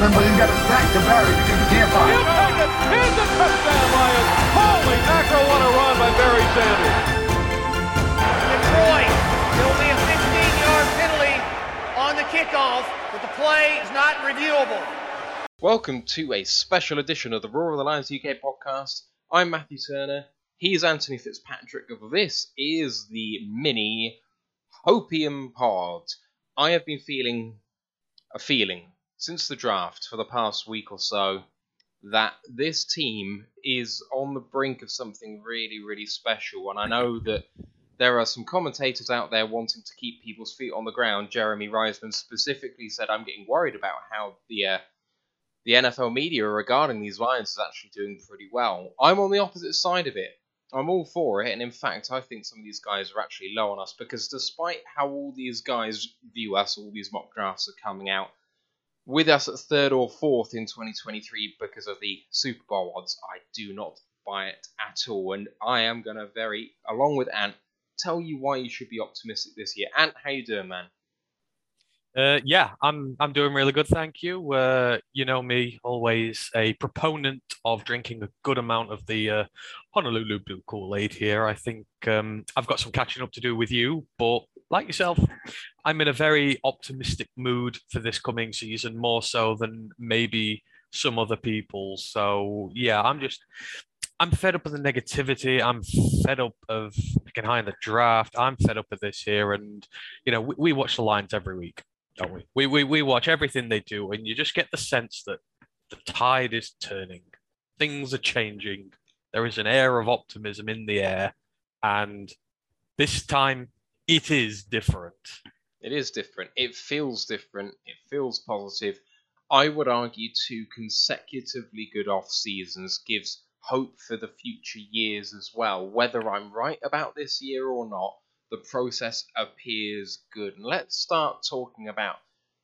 him, but he's got his back to Barry because he can't find him. Here's a touchdown, Lions. Holy mackerel, what a run by Barry Sanders. Detroit. There'll be a 15-yard penalty on the kickoff, but the play is not reviewable. Welcome to a special edition of the Roar of the Lions UK podcast. I'm Matthew Turner. He's Anthony Fitzpatrick. This is the mini Hopium Pod. I have been feeling a feeling since the draft for the past week or so that this team is on the brink of something really, really special. And I know that there are some commentators out there wanting to keep people's feet on the ground. Jeremy Reisman specifically said, I'm getting worried about how the. Uh, the NFL media regarding these Lions is actually doing pretty well. I'm on the opposite side of it. I'm all for it, and in fact, I think some of these guys are actually low on us because despite how all these guys view us, all these mock drafts are coming out with us at third or fourth in 2023 because of the Super Bowl odds, I do not buy it at all. And I am going to very, along with Ant, tell you why you should be optimistic this year. Ant, how you doing, man? Uh, yeah, I'm I'm doing really good, thank you. Uh, you know me, always a proponent of drinking a good amount of the uh, Honolulu Blue Kool-Aid here. I think um, I've got some catching up to do with you, but like yourself, I'm in a very optimistic mood for this coming season, more so than maybe some other people. So yeah, I'm just I'm fed up with the negativity. I'm fed up of picking high in the draft. I'm fed up with this here, and you know we, we watch the lines every week don't we? We, we? we watch everything they do, and you just get the sense that the tide is turning. Things are changing. There is an air of optimism in the air, and this time it is different. It is different. It feels different. It feels positive. I would argue two consecutively good off seasons gives hope for the future years as well. Whether I'm right about this year or not, the process appears good. And let's start talking about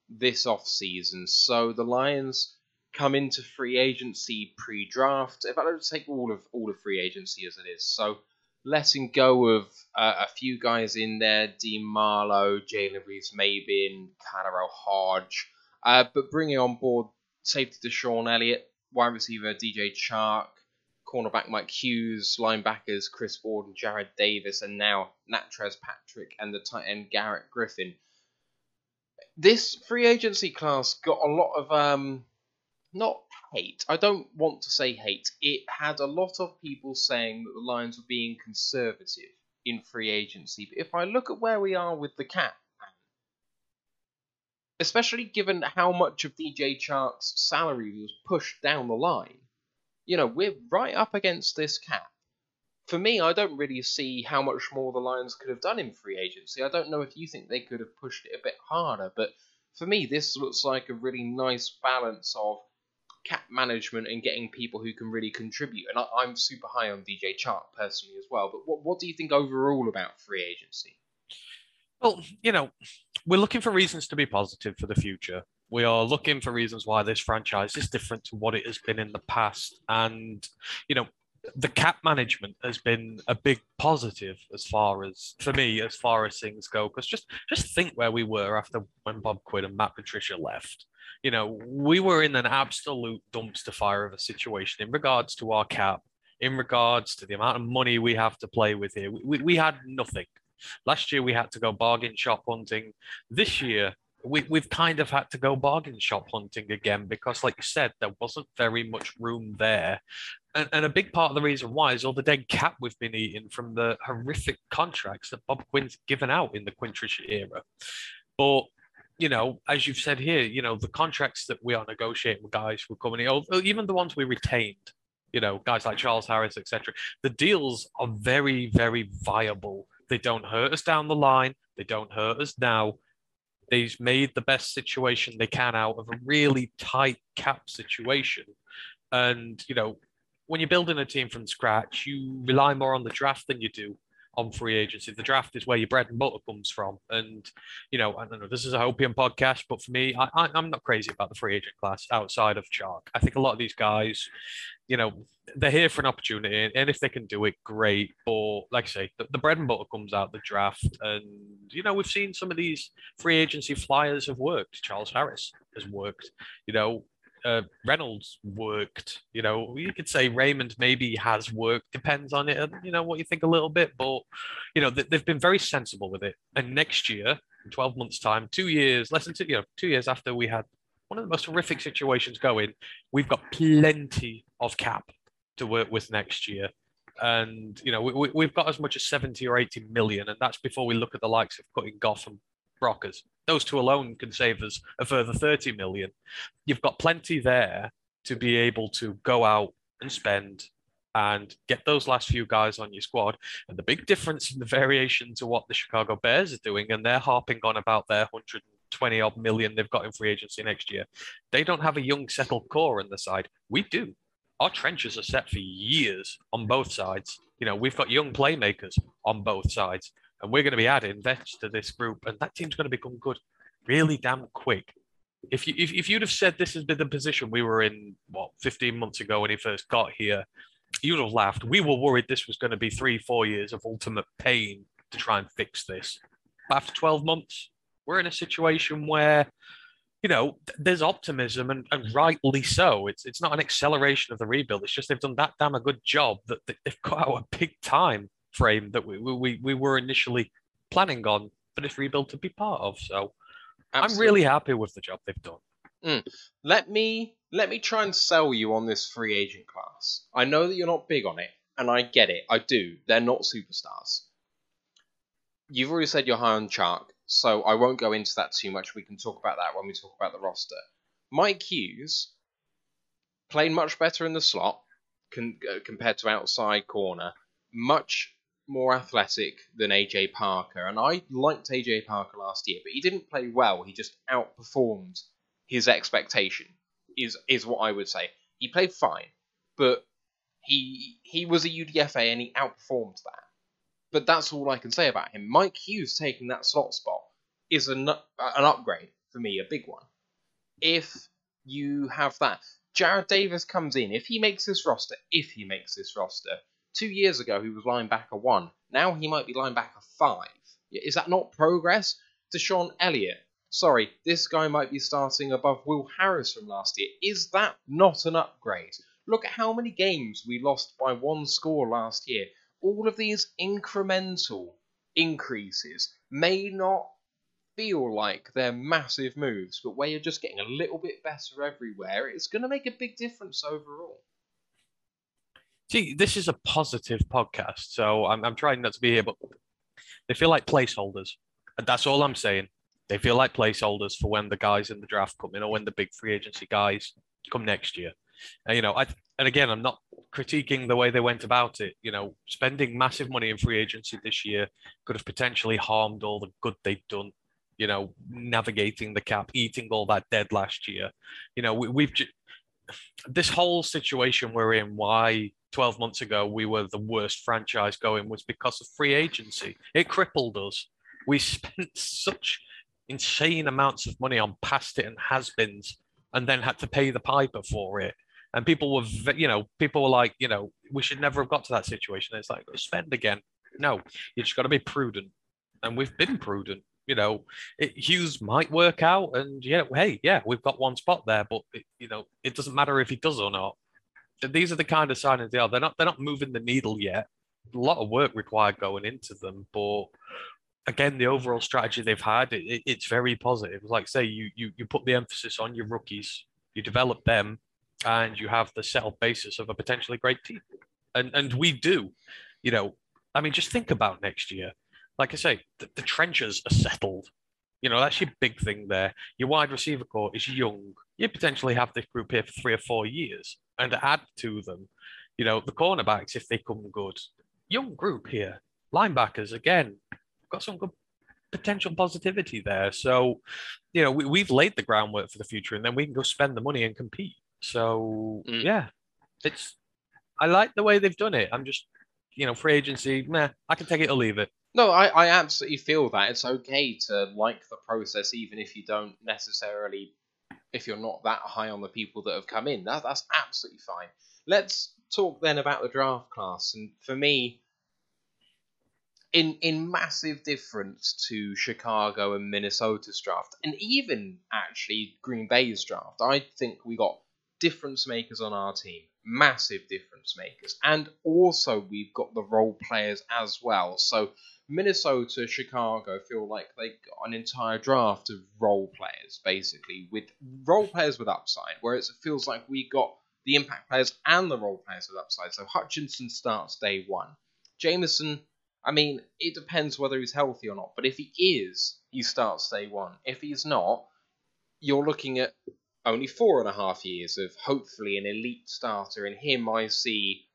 this off season. So the Lions come into free agency pre-draft. If I don't take all of all of free agency as it is, so letting go of uh, a few guys in there: Dean Marlowe, Jalen Reeves, Maybin, Canaro Hodge, uh, but bringing on board safety to DeShon Elliott, wide receiver DJ Chark, cornerback Mike Hughes, linebackers Chris Board and Jarrad Davis, and now Natrez Patrick and the tight end Garrett Griffin. This free agency class got a lot of um, not hate. I don't want to say hate. It had a lot of people saying that the Lions were being conservative in free agency. But if I look at where we are with the cap, especially given how much of DJ Chark's salary was pushed down the line, you know, we're right up against this cap. For me, I don't really see how much more the Lions could have done in free agency. I don't know if you think they could have pushed it a bit harder, but for me, this looks like a really nice balance of cap management and getting people who can really contribute. And I, am super high on DJ Chark personally as well. But what, what do you think overall about free agency? Well, you know, we're looking for reasons to be positive for the future we are looking for reasons why this franchise is different to what it has been in the past. And, you know, the cap management has been a big positive as far as for me as far as things go. Because just just think where we were after when bob quinn and matt patricia left. You know we were in an absolute dumpster fire of a situation in regards to our cap in regards to the amount of money we have to play with here. We, we, we had nothing. Last year we had to go bargain shop hunting. This year we, we've kind of had to go bargain shop hunting again because, like you said, there wasn't very much room there. And, and a big part of the reason why is all the dead cap we've been eating from the horrific contracts that Bob Quinn's given out in the Quinn Tricia era. But you know, as you've said here, you know, the contracts that we are negotiating with guys who are coming in, even the ones we retained, you know, guys like Charles Harris, etc. The deals are very, very viable. They don't hurt us down the line. They don't hurt us now. They've made the best situation they can out of a really tight cap situation. And, you know, when you're building a team from scratch, you rely more on the draft than you do on free agency. The draft is where your bread and butter comes from. And, you know, I don't know, this is a Hopium podcast, but for me, I, I'm not crazy about the free agent class outside of Chark. I think a lot of these guys, you know, they're here for an opportunity. And if they can do it, great. But like I say, the, the bread and butter comes out the draft. And, you know, we've seen some of these free agency flyers have worked. Charles Harris has worked. You know, uh, Reynolds worked. You know, you could say Raymond maybe has worked. Depends on it. And you know what you think a little bit, but you know they, they've been very sensible with it. And next year, in twelve months' time, two years, less than two, you know, two years after we had one of the most horrific situations going, we've got plenty of cap to work with next year. And you know we, we, have got as much as seventy or eighty million, and that's before we look at the likes of cutting Goff and Brockers. Those two alone can save us a further 30 million. You've got plenty there to be able to go out and spend and get those last few guys on your squad. And the big difference in the variation to what the Chicago Bears are doing, and they're harping on about their 120 odd million they've got in free agency next year. They don't have a young settled core on the side. We do. Our trenches are set for years on both sides. You know, we've got young playmakers on both sides and we're going to be adding vets to this group, and that team's going to become good really damn quick. If you if, if you'd have said this has been the position we were in what 15 months ago when he first got here, you'd have laughed. We were worried this was going to be three, four years of ultimate pain to try and fix this. But after 12 months, we're in a situation where you know, there's optimism and, and rightly so. It's it's not an acceleration of the rebuild. It's just they've done that damn a good job that they've got out a big time frame that we, we, we were initially planning on for this rebuild to be part of. So Absolutely. I'm really happy with the job they've done. Mm. Let me let me try and sell you on this free agent class. I know that you're not big on it, and I get it. I do. They're not superstars. You've already said you're high on Chark, so I won't go into that too much. We can talk about that when we talk about the roster. Mike Hughes played much better in the slot con- uh, compared to outside corner. Much more athletic than AJ Parker, and I liked AJ Parker last year, but he didn't play well. He just outperformed his expectation. Is is what I would say. He played fine, but he he was a UDFA and he outperformed that. But that's all I can say about him. Mike Hughes taking that slot spot is an an upgrade for me, a big one. If you have that, Jarrad Davis comes in. If he makes this roster, if he makes this roster, Two years ago, he was linebacker one. Now he might be linebacker five. Is that not progress? DeShon Elliott. Sorry, this guy might be starting above Will Harris from last year. Is that not an upgrade? Look at how many games we lost by one score last year. All of these incremental increases may not feel like they're massive moves, but where you're just getting a little bit better everywhere, it's going to make a big difference overall. See, this is a positive podcast, so I'm, I'm trying not to be here, but they feel like placeholders. And that's all I'm saying. They feel like placeholders for when the guys in the draft come in or when the big free agency guys come next year. And, you know, I and again, I'm not critiquing the way they went about it. You know, spending massive money in free agency this year could have potentially harmed all the good they've done. You know, navigating the cap, eating all that dead last year. You know, we, we've this whole situation we're in. Why 12 months ago we were the worst franchise going was because of free agency. It crippled us. We spent such insane amounts of money on past it and has-beens and then had to pay the piper for it. And people were, you know, people were like, you know, we should never have got to that situation. It's like, spend again. No, you just got to be prudent. And we've been prudent. You know, it, Hughes might work out, and yeah, hey, yeah, we've got one spot there, but it, you know, it doesn't matter if he does or not these are the kind of signings they are. They're not they're not moving the needle yet. A lot of work required going into them, but again, the overall strategy they've had, it, it, it's very positive. Like say, you you you put the emphasis on your rookies, you develop them, and you have the settled basis of a potentially great team. And and we do, you know. I mean, just think about next year. Like I say, the, the trenches are settled. You know, that's your big thing there. Your wide receiver core is young. You potentially have this group here for three or four years and add to them. You know, the cornerbacks, if they come good, young group here. Linebackers, again, got some good potential positivity there. So, you know, we, have laid the groundwork for the future and then we can go spend the money and compete. So, mm. yeah, it's, I like the way they've done it. I'm just you know, free agency, meh, I can take it or leave it. No, I, I absolutely feel that. It's okay to like the process even if you don't necessarily if you're not that high on the people that have come in. That that's absolutely fine. Let's talk then about the draft class. And for me, in in massive difference to Chicago and Minnesota's draft, and even actually Green Bay's draft, I think we got difference makers on our team, massive difference makers, and also we've got the role players as well. So Minnesota, Chicago feel like they got an entire draft of role players, basically, with role players with upside, whereas it feels like we got the impact players and the role players with upside. So Hutchinson starts day one. Jameson, I mean, it depends whether he's healthy or not, but if he is, he starts day one. If he's not, you're looking at only four and a half years of hopefully an elite starter. In him, I see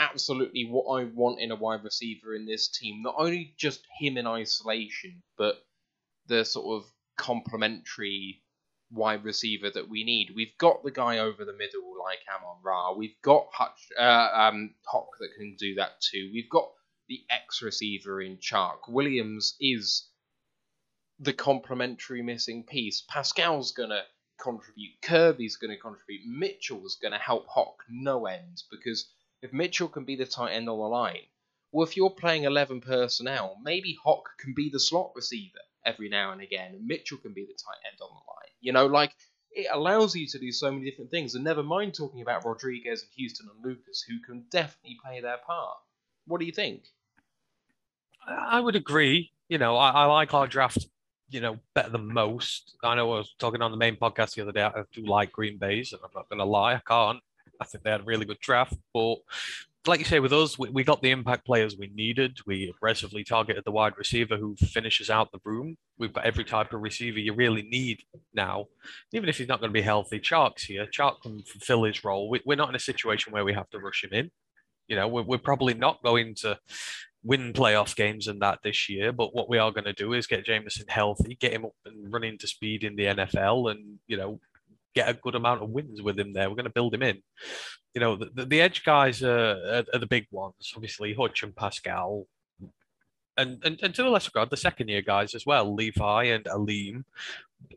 absolutely what I want in a wide receiver in this team. Not only just him in isolation, but the sort of complementary wide receiver that we need. We've got the guy over the middle like Amon Ra. We've got Hutch, uh, um, Hock that can do that too. We've got the X receiver in Chark. Williams is the complementary missing piece. Paschal's gonna contribute. Kerby's gonna contribute. Mitchell's gonna help Hock no end because if Mitchell can be the tight end on the line, well, if you're playing 11 personnel, maybe Hock can be the slot receiver every now and again, and Mitchell can be the tight end on the line. You know, like, it allows you to do so many different things, and never mind talking about Rodriguez and Houston and Lucas, who can definitely play their part. What do you think? I would agree. You know, I, I like our draft, you know, better than most. I know I was talking on the main podcast the other day. I do like Green Bay's, and I'm not going to lie, I can't. I think they had a really good draft. But like you say, with us, we, we got the impact players we needed. We aggressively targeted the wide receiver who finishes out the room. We've got every type of receiver you really need now, even if he's not going to be healthy. Chark's here. Chark can fulfill his role. We, we're not in a situation where we have to rush him in. You know, we're, we're probably not going to win playoff games and that this year. But what we are going to do is get Jameson healthy, get him up and running to speed in the NFL, and you know get a good amount of wins with him there. We're going to build him in. You know, the, the edge guys are, are, the big ones, obviously, Hutch and Paschal. And, and, and to a lesser regard, the second year guys as well, Levi and Alim.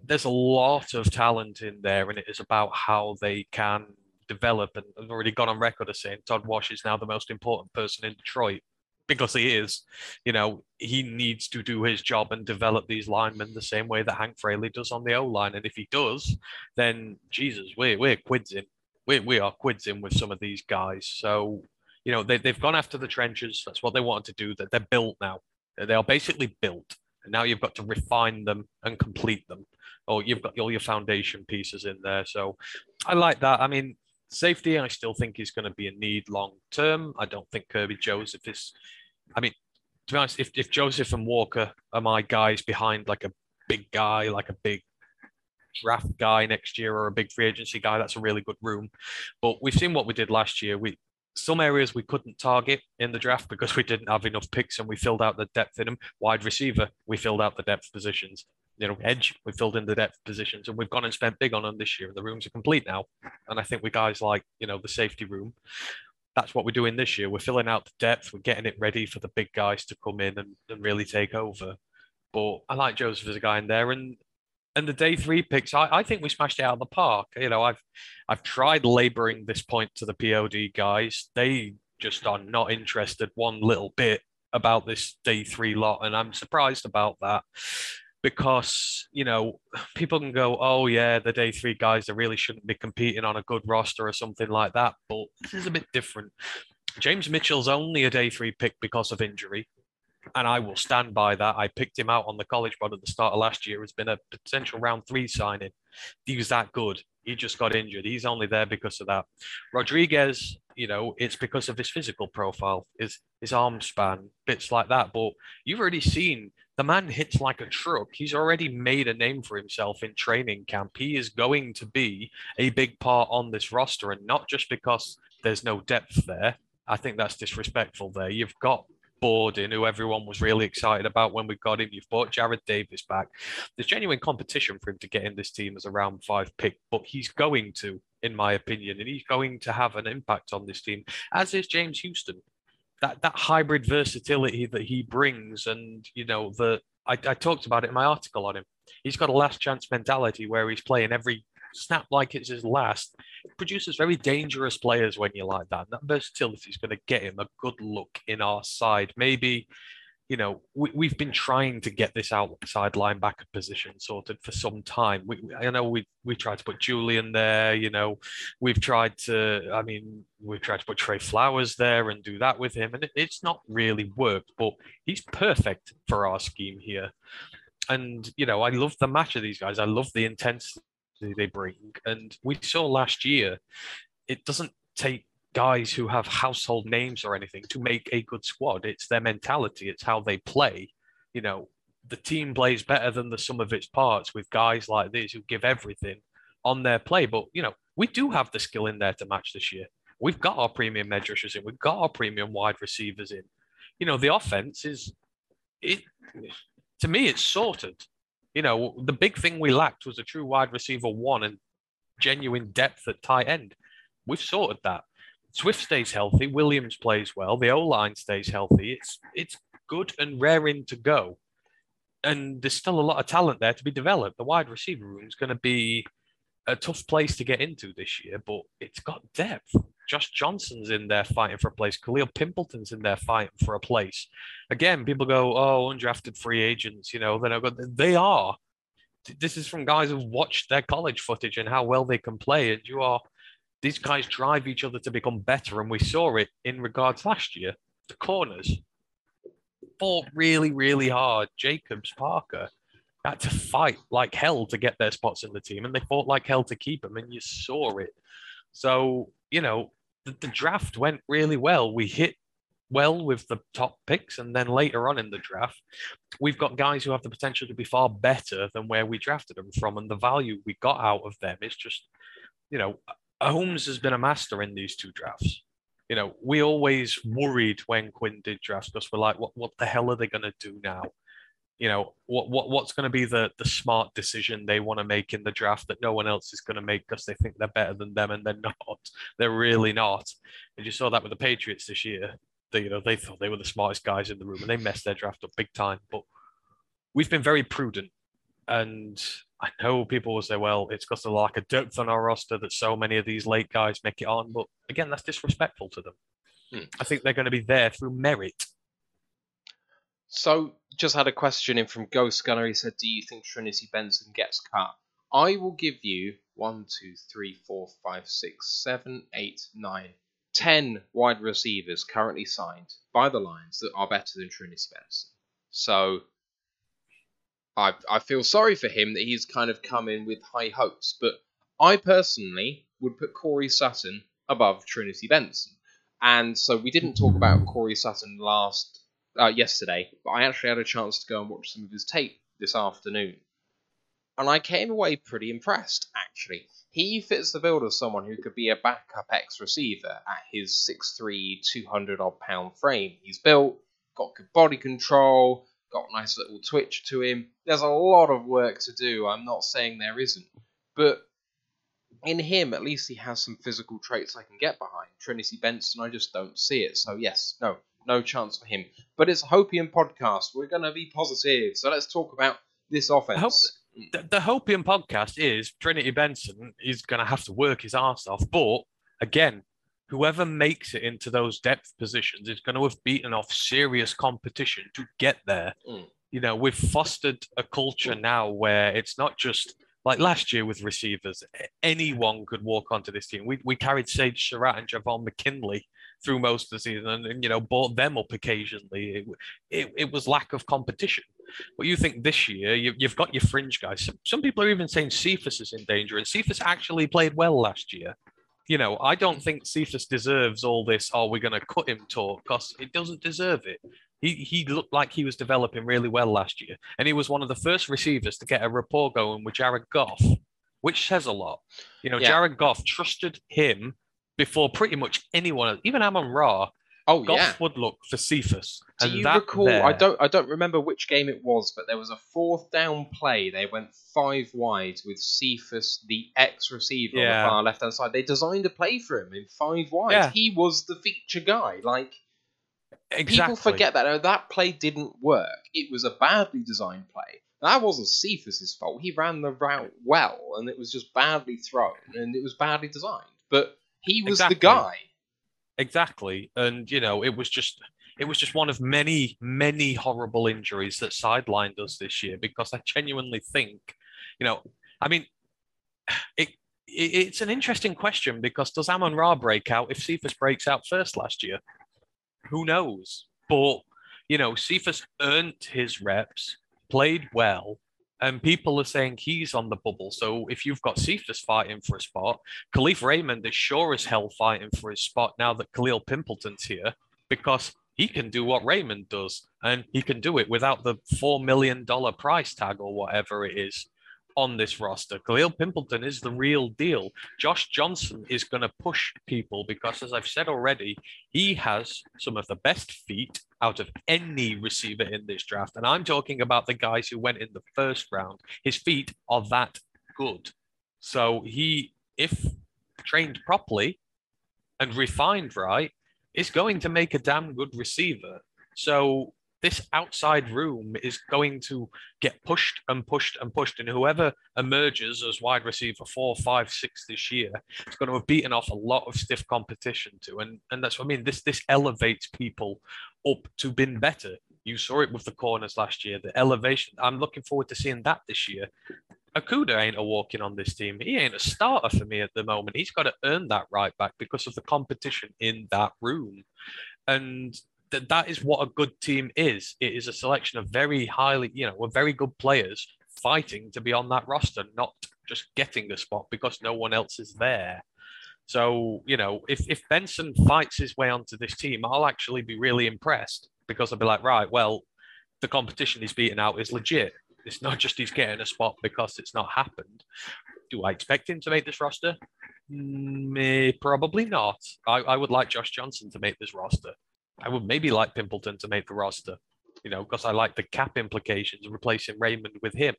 There's a lot of talent in there, and it is about how they can develop. And I've already gone on record as saying Todd Wash is now the most important person in Detroit because he is, you know, he needs to do his job and develop these linemen the same way that Hank Fraley does on the O line. And if he does, then Jesus, we're we're quids in. We we are quids in with some of these guys. So, you know, they they've gone after the trenches. That's what they wanted to do. That they're built now. They are basically built. And now you've got to refine them and complete them. Or you've got all your foundation pieces in there. So I like that. I mean, Safety, I still think is going to be a need long term. I don't think Kerby Joseph is. I mean, to be honest, if, if Joseph and Walker are my guys behind like a big guy, like a big draft guy next year or a big free agency guy, that's a really good room. But we've seen what we did last year. We some areas we couldn't target in the draft because we didn't have enough picks and we filled out the depth in them. Wide receiver, we filled out the depth positions you know, edge. We filled in the depth positions, and we've gone and spent big on them this year. And the rooms are complete now. And I think with guys like you know the safety room, that's what we're doing this year. We're filling out the depth. We're getting it ready for the big guys to come in and, and really take over. But I like Joseph as a guy in there, and and the day three picks, I, I think we smashed it out of the park. You know, I've I've tried laboring this point to the POD guys. They just are not interested one little bit about this day three lot, and I'm surprised about that because you know people can go, oh yeah, the day three guys they really shouldn't be competing on a good roster or something like that. But this is a bit different. James Mitchell's only a day three pick because of injury, and I will stand by that. I picked him out on the college board at the start of last year. Has been a potential round three signing. He was that good. He just got injured. He's only there because of that. Rodriguez, you know, it's because of his physical profile, his his arm span, bits like that. But you've already seen the man hits like a truck. He's already made a name for himself in training camp. He is going to be a big part on this roster, and not just because there's no depth there. I think that's disrespectful there. You've got Borden, who everyone was really excited about when we got him. You've brought Jarrad Davis back. There's genuine competition for him to get in this team as a round five pick, but he's going to in my opinion, and he's going to have an impact on this team, as is James Houston. That that hybrid versatility that he brings, and you know, the I, I talked about it in my article on him. He's got a last chance mentality where he's playing every snap like it's his last. It produces very dangerous players when you like that. And that versatility is going to get him a good look in our side. Maybe you know, we, we've been trying to get this outside linebacker position sorted for some time. We, I know we we tried to put Julian there. You know, we've tried to. I mean, we've tried to put Trey Flowers there and do that with him, and it, it's not really worked. But he's perfect for our scheme here. And you know, I love the match of these guys. I love the intensity they bring. And we saw last year, it doesn't take guys who have household names or anything to make a good squad. It's their mentality, it's how they play. You know, the team plays better than the sum of its parts with guys like this who give everything on their play. But, you know, we do have the skill in there to match this year. We've got our premium edge rushers in, we've got our premium wide receivers in. You know, the offense is, it to me, it's sorted. You know, the big thing we lacked was a true wide receiver one and genuine depth at tight end. We've sorted that. Swift stays healthy. Williams plays well. The O line stays healthy. It's it's good and raring to go. And there's still a lot of talent there to be developed. The wide receiver room is going to be a tough place to get into this year, but it's got depth. Josh Johnson's in there fighting for a place. Kalil Pimpleton's in there fighting for a place. Again, people go, oh, undrafted free agents, you know, then I go, they are. This is from guys who've watched their college footage and how well they can play. And you are these guys drive each other to become better. And we saw it in regards last year. The corners fought really, really hard. Jacobs, Parker had to fight like hell to get their spots in the team, and they fought like hell to keep them, and you saw it. So, you know, the, the draft went really well. We hit well with the top picks, and then later on in the draft, we've got guys who have the potential to be far better than where we drafted them from, and the value we got out of them is just, you know, Holmes has been a master in these two drafts. You know, we always worried when Quinn did drafts because we're like, what, what the hell are they going to do now? You know, what, what what's going to be the the smart decision they want to make in the draft that no one else is going to make because they think they're better than them and they're not. They're really not. And you saw that with the Patriots this year. They, you know, they thought they were the smartest guys in the room and they messed their draft up big time. But we've been very prudent and I know people will say, well, it's because of the lack of depth on our roster that so many of these late guys make it on. But again, that's disrespectful to them. Hmm. I think they're going to be there through merit. So, just had a question in from Ghost Gunner. He said, Do you think Trinity Benson gets cut? I will give you one, two, three, four, five, six, seven, eight, nine, ten wide receivers currently signed by the Lions that are better than Trinity Benson. So, I I feel sorry for him that he's kind of come in with high hopes, but I personally would put Corey Sutton above Trinity Benson. And so we didn't talk about Corey Sutton last uh, yesterday, but I actually had a chance to go and watch some of his tape this afternoon. And I came away pretty impressed, actually. He fits the bill of someone who could be a backup X receiver at his 6'3, 200 odd pound frame. He's built, got good body control, got a nice little twitch to him. There's a lot of work to do. I'm not saying there isn't, but in him, at least he has some physical traits I can get behind. Trinity Benson, I just don't see it. So yes, no, no chance for him. But it's a Hopium podcast. We're gonna be positive. So let's talk about this offense. The, the Hopium podcast is Trinity Benson is going to have to work his ass off. But again, whoever makes it into those depth positions is going to have beaten off serious competition to get there. Mm. You know, we've fostered a culture now where it's not just like last year with receivers, anyone could walk onto this team. We, we carried Sage Surratt and Javon McKinley through most of the season and, and you know, bought them up occasionally. It, it, it, was lack of competition. But you think this year, you, have got your fringe guys. Some, some people are even saying Cephus is in danger, and Cephus actually played well last year you know, I don't mm. think Cephus deserves all this. Oh, we're going to cut him talk because it doesn't deserve it. He he looked like he was developing really well last year, and he was one of the first receivers to get a rapport going with Jared Goff, which says a lot. You know, yeah. Jared Goff trusted him before pretty much anyone, even Amon Ra. Oh Goff yeah. would look for Cephus. Do and you that recall? I don't. I don't remember which game it was, but there was a fourth down play. They went five wide with Cephus, the ex receiver on the far left hand side. They designed a play for him in five wide. Yeah. He was the feature guy. Like Exactly. people forget that that play didn't work. It was a badly designed play. That wasn't Cephus's fault. He ran the route well, and it was just badly thrown, and it was badly designed. But he was Exactly. the guy. Exactly, and you know, it was just it was just one of many, many horrible injuries that sidelined us this year. Because I genuinely think, you know, I mean, it, it it's an interesting question because does Amon Ra break out if Cephus breaks out first last year? Who knows? But you know, Cephus earned his reps, played well, and people are saying he's on the bubble. So if you've got Cephus fighting for a spot, Kalif Raymond is sure as hell fighting for his spot now that Kalil Pimpleton's here because he can do what Raymond does and he can do it without the $4 million price tag or whatever it is on this roster. Kalil Pimpleton is the real deal. Josh Johnson is going to push people because, as I've said already, he has some of the best feet out of any receiver in this draft. And I'm talking about the guys who went in the first round. His feet are that good. So he, if trained properly and refined right, is going to make a damn good receiver. So this outside room is going to get pushed and pushed and pushed, and whoever emerges as wide receiver four, five, six this year is going to have beaten off a lot of stiff competition too. and and that's what I mean. This this elevates people up to being better. You saw it with the corners last year. The elevation. I'm looking forward to seeing that this year. Okudah ain't a walking on this team. He ain't a starter for me at the moment. He's got to earn that right back because of the competition in that room. And that that is what a good team is. It is a selection of very highly, you know, very good players fighting to be on that roster, not just getting a spot because no one else is there. So, you know, if, if Benson fights his way onto this team, I'll actually be really impressed because I'll be like, right, well, the competition he's beating out is legit. It's not just he's getting a spot because it's not happened. Do I expect him to make this roster? May, probably not. I, I would like Josh Johnson to make this roster. I would maybe like Pimpleton to make the roster, you know, because I like the cap implications of replacing Raymond with him.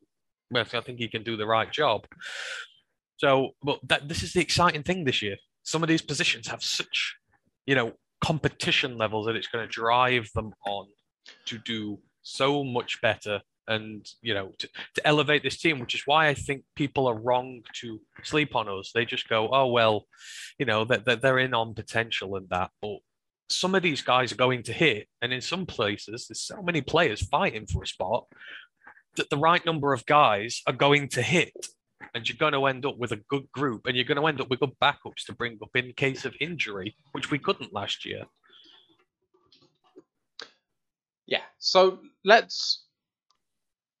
I think he can do the right job. So, but that this is the exciting thing this year. Some of these positions have such, you know, competition levels that it's going to drive them on to do so much better and you know to, to elevate this team which is why i think people are wrong to sleep on us they just go oh well you know that they're, they're in on potential and that but some of these guys are going to hit and in some places there's so many players fighting for a spot that the right number of guys are going to hit and you're going to end up with a good group and you're going to end up with good backups to bring up in case of injury which we couldn't last year Yeah. So let's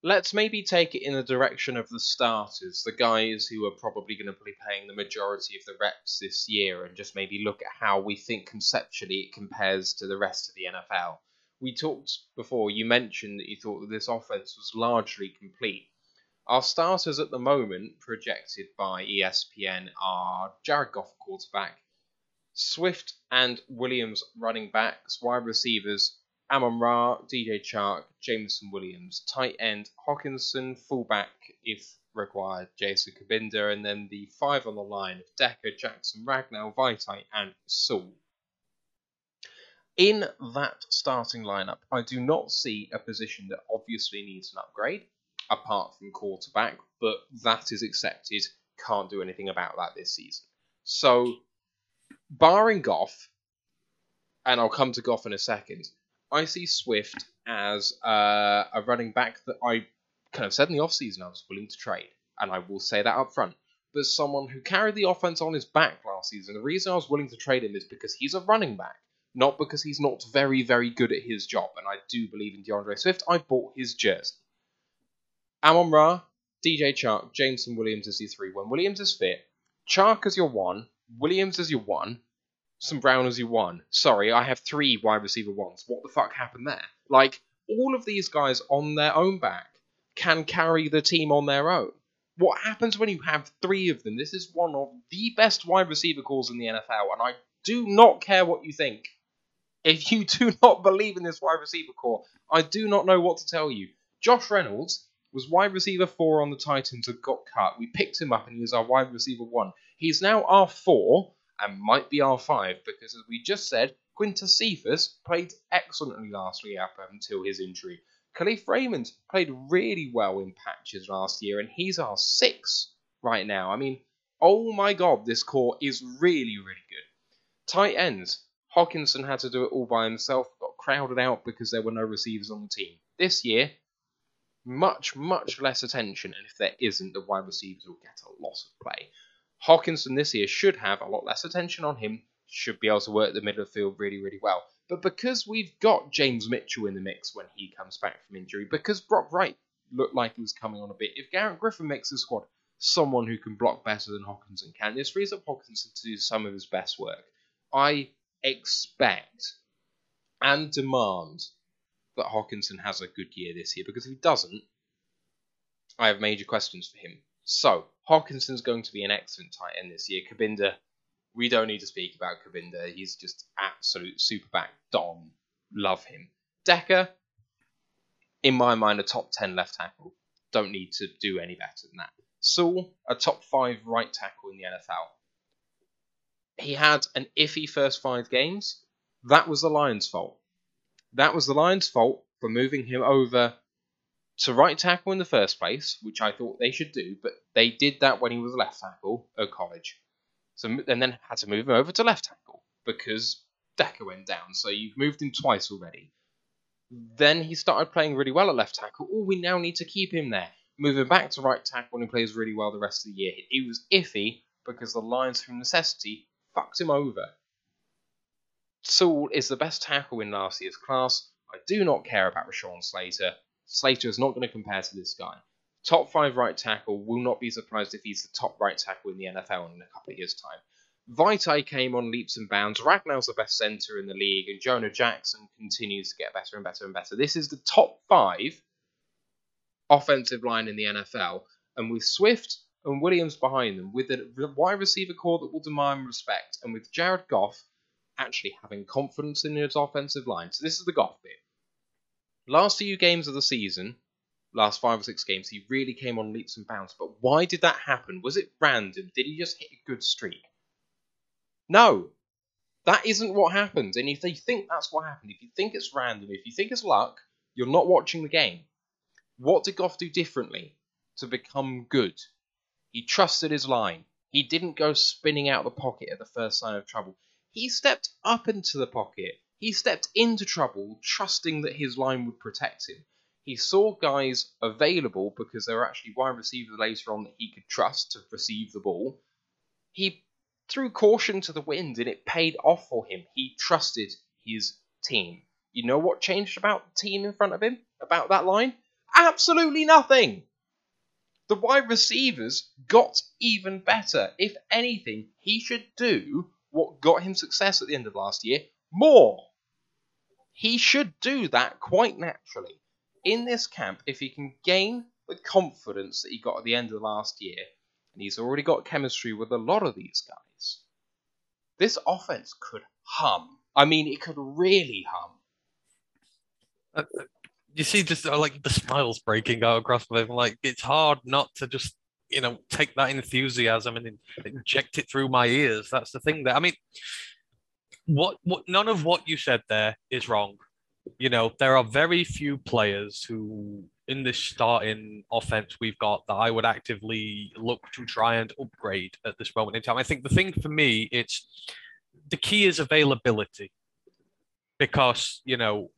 let's maybe take it in the direction of the starters, the guys who are probably going to be playing the majority of the reps this year, and just maybe look at how we think conceptually it compares to the rest of the NFL. We talked before, you mentioned that you thought that this offense was largely complete. Our starters at the moment, projected by ESPN, are Jared Goff, quarterback, Swift and Williams, running backs, wide receivers, Amon Ra, DJ Chark, Jameson Williams, tight end Hockenson, fullback if required, Jason Cabinda, and then the five on the line of Decker, Jackson, Ragnow, Vaitai, and Sewell. In that starting lineup, I do not see a position that obviously needs an upgrade, apart from quarterback, but that is accepted. Can't do anything about that this season. So, barring Goff, and I'll come to Goff in a second, I see Swift as uh, a running back that I kind of said in the offseason I was willing to trade, and I will say that up front. But someone who carried the offense on his back last season, the reason I was willing to trade him is because he's a running back, not because he's not very, very good at his job. And I do believe in D'Andre Swift. I bought his jersey. Amon Ra, DJ Chark, Jameson Williams is your three. When Williams is fit, Chark is your one, Williams is your one, St. Brown as you one. Sorry, I have three wide receiver ones. What the fuck happened there? Like, all of these guys on their own back can carry the team on their own. What happens when you have three of them? This is one of the best wide receiver calls in the NFL, and I do not care what you think. If you do not believe in this wide receiver core, I do not know what to tell you. Josh Reynolds was wide receiver four on the Titans and got cut. We picked him up and he was our wide receiver one. He's now our four and might be our five because, as we just said, Quintez Cephus played excellently last week up until his injury. Kalif Raymond played really well in patches last year and he's our six right now. I mean, oh my god, this core is really, really good. Tight ends. Hockenson had to do it all by himself, got crowded out because there were no receivers on the team. This year, much, much less attention, and if there isn't, the wide receivers will get a lot of play. Hockenson this year should have a lot less attention on him, should be able to work the middle of the field really, really well. But because we've got James Mitchell in the mix when he comes back from injury, because Brock Wright looked like he was coming on a bit, if Garrett Griffin makes the squad someone who can block better than Hockenson can, this frees up Hockenson to do some of his best work. I expect and demand that Hockenson has a good year this year because if he doesn't, I have major questions for him. So, Hockenson's going to be an excellent tight end this year. Cabinda, we don't need to speak about Cabinda. He's just absolute superback Dom. Love him. Decker, in my mind, a top 10 left tackle. Don't need to do any better than that. Sewell, a top 5 right tackle in the NFL. He had an iffy first five games. That was the Lions' fault. That was the Lions' fault for moving him over to right tackle in the first place, which I thought they should do, but they did that when he was left tackle at college. So and then had to move him over to left tackle because Decker went down. So you've moved him twice already. Then he started playing really well at left tackle. Oh, we now need to keep him there. Move him back to right tackle and he plays really well the rest of the year. He was iffy because the Lions, from necessity, fucked him over. Sewell is the best tackle in last year's class. I do not care about Rashawn Slater. Slater is not going to compare to this guy. Top five right tackle, will not be surprised if he's the top right tackle in the NFL in a couple of years' time. Vaitai came on leaps and bounds. Ragnow the best centre in the league, and Jonah Jackson continues to get better and better and better. This is the top five offensive line in the NFL, and with Swift and Williams behind them, with a wide receiver core that will demand respect, and with Jared Goff actually having confidence in his offensive line. So this is the Goff bit. Last few games of the season, last five or six games, he really came on leaps and bounds. But why did that happen? Was it random? Did he just hit a good streak? No, that isn't what happened. And if you think that's what happened, if you think it's random, if you think it's luck, you're not watching the game. What did Goff do differently to become good? He trusted his line. He didn't go spinning out of the pocket at the first sign of trouble. He stepped up into the pocket. He stepped into trouble, trusting that his line would protect him. He saw guys available because there were actually wide receivers later on that he could trust to receive the ball. He threw caution to the wind and it paid off for him. He trusted his team. You know what changed about the team in front of him? About that line? Absolutely nothing! The wide receivers got even better. If anything, he should do what got him success at the end of last year more. He should do that quite naturally. In this camp, if he can gain the confidence that he got at the end of last year, and he's already got chemistry with a lot of these guys, this offense could hum. I mean, it could really hum. Uh, uh you see, just uh, like the smiles breaking out across my. Like it's hard not to just you know take that enthusiasm and inject it through my ears that's the thing that i mean what what none of what you said there is wrong you know there are very few players who in this starting offense we've got that i would actively look to try and upgrade at this moment in time i think the thing for me it's the key is availability because you know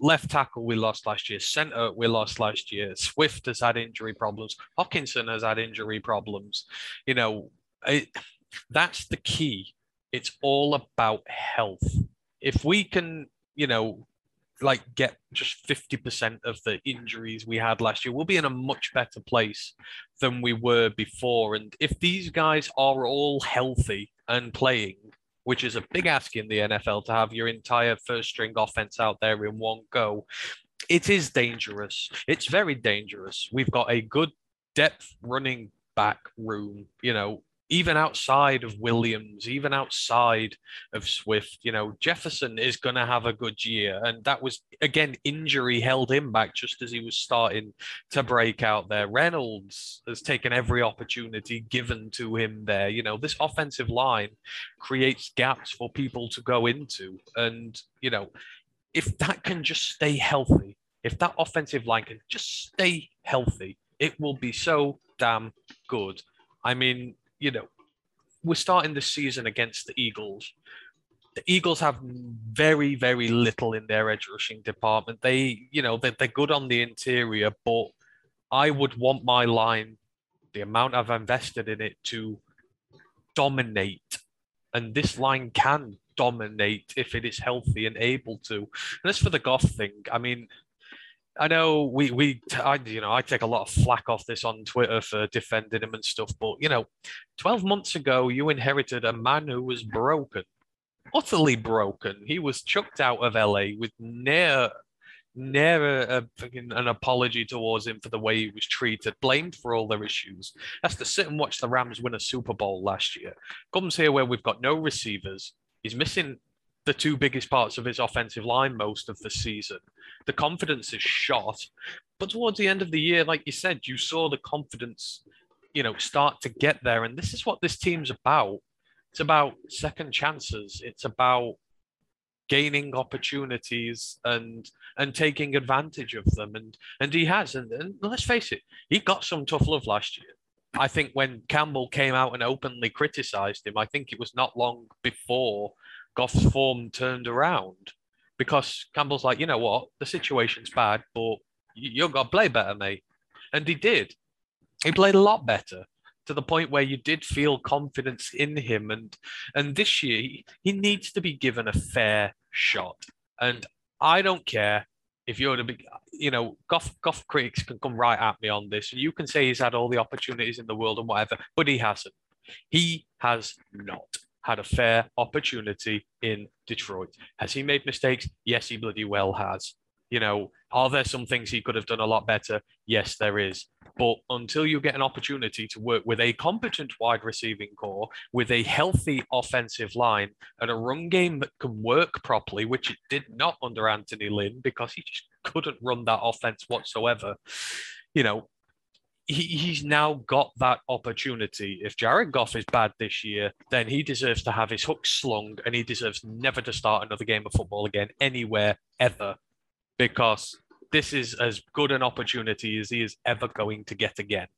left tackle we lost last year, centre we lost last year. Swift has had injury problems. Hockenson has had injury problems. You know, it, that's the key. It's all about health. If we can, you know, like get just 50% of the injuries we had last year, we'll be in a much better place than we were before. And if these guys are all healthy and playing, which is a big ask in the NFL to have your entire first string offense out there in one go. It is dangerous. It's very dangerous. We've got a good depth running back room. You know, even outside of Williams, even outside of Swift, you know, Jefferson is going to have a good year. And that was, again, injury held him back just as he was starting to break out there. Reynolds has taken every opportunity given to him there. You know, this offensive line creates gaps for people to go into. And, you know, if that can just stay healthy, if that offensive line can just stay healthy, it will be so damn good. I mean, you know, we're starting the season against the Eagles. The Eagles have very, very little in their edge rushing department. They, you know, they're, they're good on the interior, but I would want my line, the amount I've invested in it, to dominate. And this line can dominate if it is healthy and able to. And as for the Goff thing, I mean, I know we we I, you know I take a lot of flack off this on Twitter for defending him and stuff, but you know, twelve months ago you inherited a man who was broken, utterly broken. He was chucked out of LA with near near a, an apology towards him for the way he was treated, blamed for all their issues. Has to sit and watch the Rams win a Super Bowl last year. Comes here where we've got no receivers. He's missing the two biggest parts of his offensive line most of the season. The confidence is shot, but towards the end of the year, like you said, you saw the confidence, you know, start to get there. And this is what this team's about. It's about second chances. It's about gaining opportunities and and taking advantage of them. And and he has. And, and let's face it, he got some tough love last year. I think when Campbell came out and openly criticized him, I think it was not long before Goff's form turned around because Campbell's like, you know what, the situation's bad, but you've got to play better, mate. And he did. He played a lot better to the point where you did feel confidence in him. And and this year he, he needs to be given a fair shot. And I don't care if you're to be, you know, Goff Goff critics can come right at me on this, and you can say he's had all the opportunities in the world and whatever, but he hasn't. He has not had a fair opportunity in Detroit. Has he made mistakes? Yes, he bloody well has. You know, are there some things he could have done a lot better? Yes, there is. But until you get an opportunity to work with a competent wide receiving core, with a healthy offensive line, and a run game that can work properly, which it did not under Anthony Lynn because he just couldn't run that offense whatsoever, you know, he, he's now got that opportunity. If Jared Goff is bad this year, then he deserves to have his hook slung and he deserves never to start another game of football again anywhere ever because this is as good an opportunity as he is ever going to get again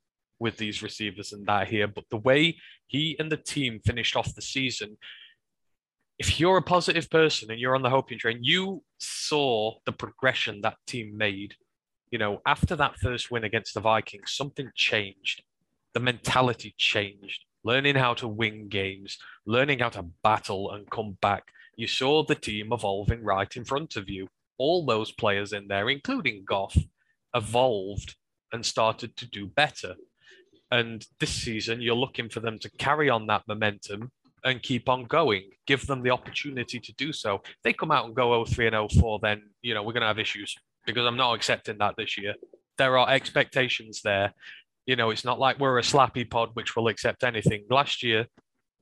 with these receivers and that here. But the way he and the team finished off the season, if you're a positive person and you're on the hoping train, you saw the progression that team made you know, after that first win against the Vikings, something changed. The mentality changed. Learning how to win games, learning how to battle and come back. You saw the team evolving right in front of you. All those players in there, including Goff, evolved and started to do better. And this season, you're looking for them to carry on that momentum and keep on going. Give them the opportunity to do so. If they come out and go 03 and 04, then you know we're going to have issues because I'm not accepting that this year. There are expectations there. You know, it's not like we're a slappy pod which will accept anything. Last year,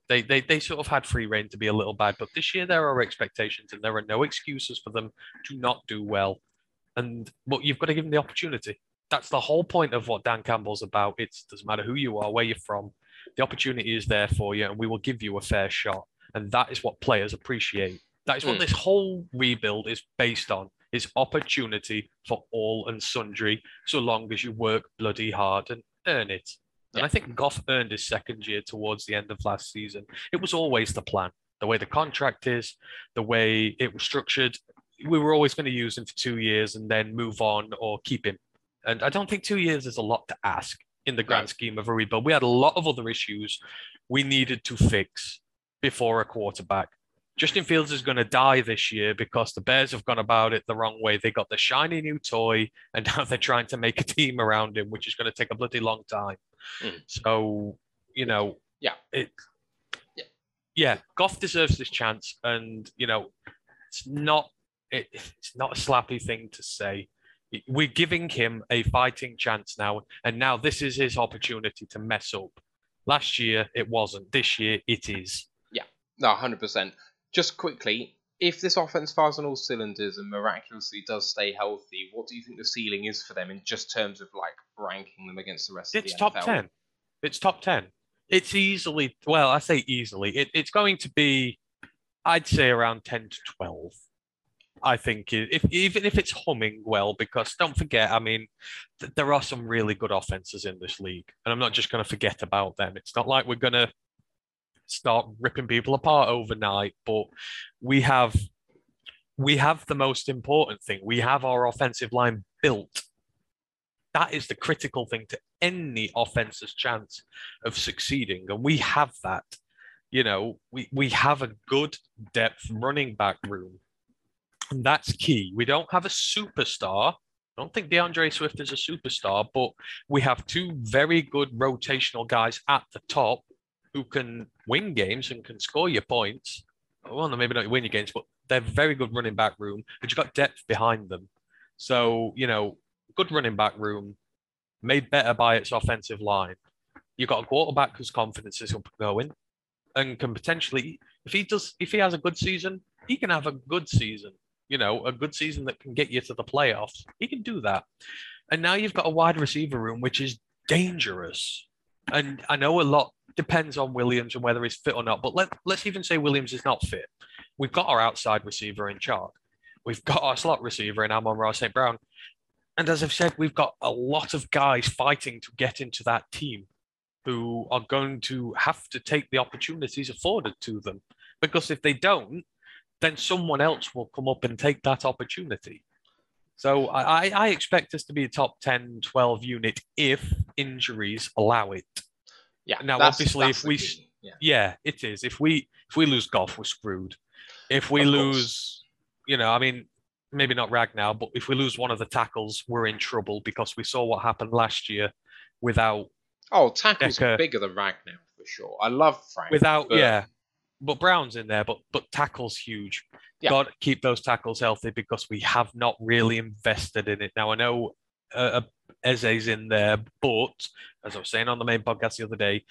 they, they they sort of had free reign to be a little bad, but this year there are expectations and there are no excuses for them to not do well. And but you've got to give them the opportunity. That's the whole point of what Dan Campbell's about. It doesn't matter who you are, where you're from, the opportunity is there for you, and we will give you a fair shot. And that is what players appreciate. That is what mm. this whole rebuild is based on is opportunity for all and sundry, so long as you work bloody hard and earn it. And yeah. I think Goff earned his second year towards the end of last season. It was always the plan. The way the contract is, the way it was structured, we were always going to use him for two years and then move on or keep him. And I don't think two years is a lot to ask in the grand scheme of a rebuild. We had a lot of other issues we needed to fix before a quarterback. Justin Fields is going to die this year because the Bears have gone about it the wrong way. They got the shiny new toy, and now they're trying to make a team around him, which is going to take a bloody long time. Mm. So, you know, yeah, it, yeah, yeah, Goff deserves this chance, and you know, it's not it, it's not a slappy thing to say. We're giving him a fighting chance now, and now this is his opportunity to mess up Last year it wasn't. This year it is. Yeah, no, hundred percent. Just quickly, if this offense fires on all cylinders and miraculously does stay healthy, what do you think the ceiling is for them in just terms of like ranking them against the rest It's of the top NFL? ten. It's top ten. It's easily well, I say easily. It, it's going to be, I'd say around ten to twelve. I think if even if it's humming well, because don't forget, I mean, th- there are some really good offenses in this league, and I'm not just going to forget about them. It's not like we're going to start ripping people apart overnight, but we have we have the most important thing. We have our offensive line built. That is the critical thing to any offense's chance of succeeding, and we have that. You know, we we have a good depth running back room, and that's key. We don't have a superstar. I don't think D'Andre Swift is a superstar, but we have two very good rotational guys at the top who can win games and can score your points. Well, maybe not win your games, but they're very good running back room, but you've got depth behind them. So, you know, good running back room, made better by its offensive line. You've got a quarterback whose confidence is going and can potentially, if he does, if he has a good season, he can have a good season. You know, a good season that can get you to the playoffs. He can do that. And now you've got a wide receiver room, which is dangerous. And I know a lot depends on Williams and whether he's fit or not, but let, let's even say Williams is not fit. We've got our outside receiver in Chark. We've got our slot receiver in Amon-Ra St. Brown. And as I've said, we've got a lot of guys fighting to get into that team who are going to have to take the opportunities afforded to them. Because if they don't, then someone else will come up and take that opportunity. So I I expect us to be a top 10, 12 unit if injuries allow it. Yeah. Now, that's- obviously, that's if we yeah. Yeah, it is. If we if we lose Goff, we're screwed. If we Of course. lose, you know, I mean, maybe not Ragnow, but if we lose one of the tackles, we're in trouble because we saw what happened last year without Oh, tackles Decker- are bigger than Ragnow for sure. I love Frank. without but- yeah. But Brown's in there, but but tackles huge. Yeah. Got to keep those tackles healthy because we have not really invested in it. Now I know uh, uh, Eze's in there, but as I was saying on the main podcast the other day,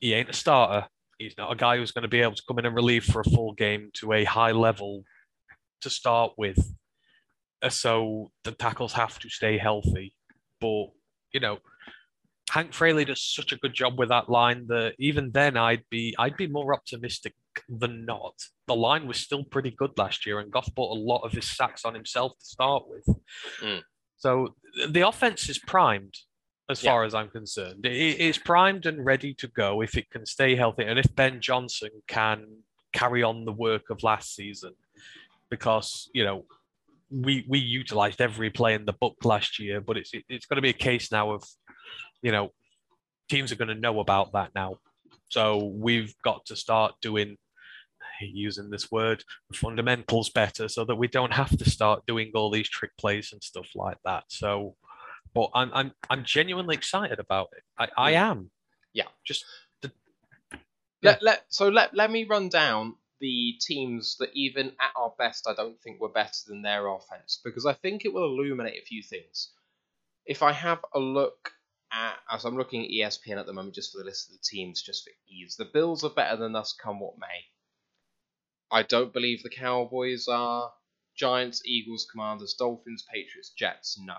he ain't a starter. He's not a guy who's going to be able to come in and relieve for a full game to a high level to start with. Uh, So the tackles have to stay healthy. But you know, Hank Fraley does such a good job with that line that even then I'd be I'd be more optimistic than not. The line was still pretty good last year, and Goff bought a lot of his sacks on himself to start with. Mm. So the offense is primed, as Yeah. far as I'm concerned. It it is primed and ready to go if it can stay healthy, and if Ben Johnson can carry on the work of last season, because you know we we utilized every play in the book last year, but it's it, it's going to be a case now of you know teams are going to know about that now. So we've got to start doing using this word fundamentals better so that we don't have to start doing all these trick plays and stuff like that. So but I'm I'm I'm genuinely excited about it. I, I am. Yeah. Just the, Let, let so let let me run down the teams that even at our best I don't think were better than their offense because I think it will illuminate a few things. If I have a look at as I'm looking at ESPN at the moment just for the list of the teams just for ease, the Bills are better than us come what may. I don't believe the Cowboys are. Giants, Eagles, Commanders, Dolphins, Patriots, Jets, no.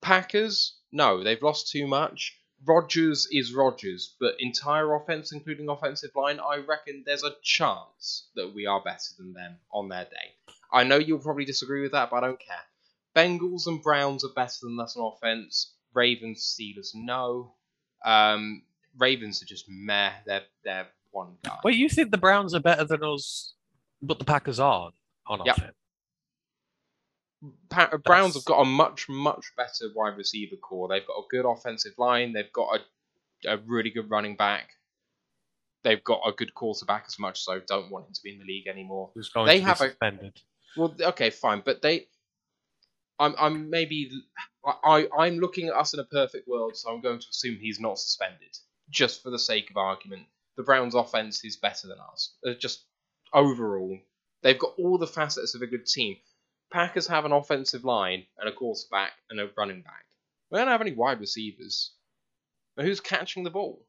Packers, no, they've lost too much. Rodgers is Rodgers, but entire offense, including offensive line, I reckon there's a chance that we are better than them on their day. I know you'll probably disagree with that, but I don't care. Bengals and Browns are better than us on offense. Ravens, Steelers, no. Um, Ravens are just meh. They're they're one guy. well, you think the Browns are better than us, but the Packers aren't on Yep. offense. Pa- uh, Browns have got a much much better wide receiver core. They've got a good offensive line. They've got a, a really good running back. They've got a good quarterback as much as I don't want him to be in the league anymore. Who's going They to have be a- suspended? Well, okay, fine, but they, I'm I'm maybe I I- I'm looking at us in a perfect world, so I'm going to assume he's not suspended just for the sake of argument. The Browns' offense is better than us. Uh, just overall, they've got all the facets of a good team. Packers have an offensive line and a quarterback and a running back. We don't have any wide receivers. But who's catching the ball?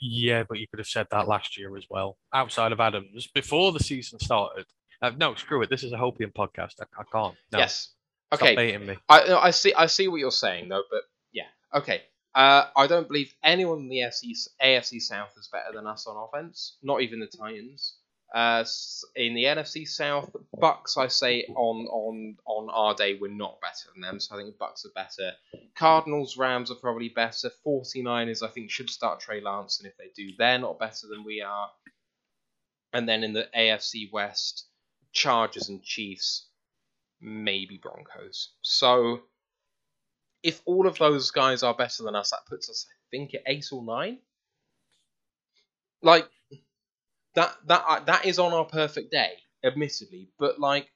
Yeah, but you could have said that last year as well. Outside of Adams, before the season started. Uh, no, screw it. This is a Hopian podcast. I, I can't. No, Yes. stop Okay. baiting me. I I see I see what you're saying though, but yeah, okay. Uh, I don't believe anyone in the AFC, AFC South is better than us on offense. Not even the Titans. Uh, in the NFC South, Bucs, I say on on on our day we're not better than them, so I think the Bucs are better. Cardinals, Rams are probably better. 49ers, I think, should start Trey Lance, and if they do, they're not better than we are. And then in the AFC West, Chargers and Chiefs, maybe Broncos. So if all of those guys are better than us, that puts us, I think, at eight or nine. Like that that uh, that is on our perfect day, admittedly. But like,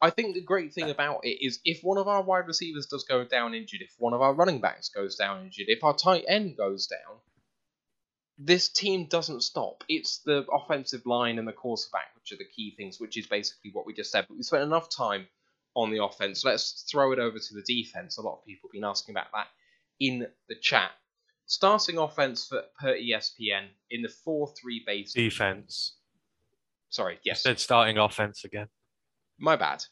I think the great thing about it is if one of our wide receivers does go down injured, if one of our running backs goes down injured, if our tight end goes down, this team doesn't stop. It's the offensive line and the quarterback which are the key things, which is basically what we just said. But we spent enough time on the offense. Let's throw it over to the defense. A lot of people have been asking about that in the chat. Starting offense for per ESPN in the four-three base. Defense. Sorry, yes, Said starting offense again. my bad.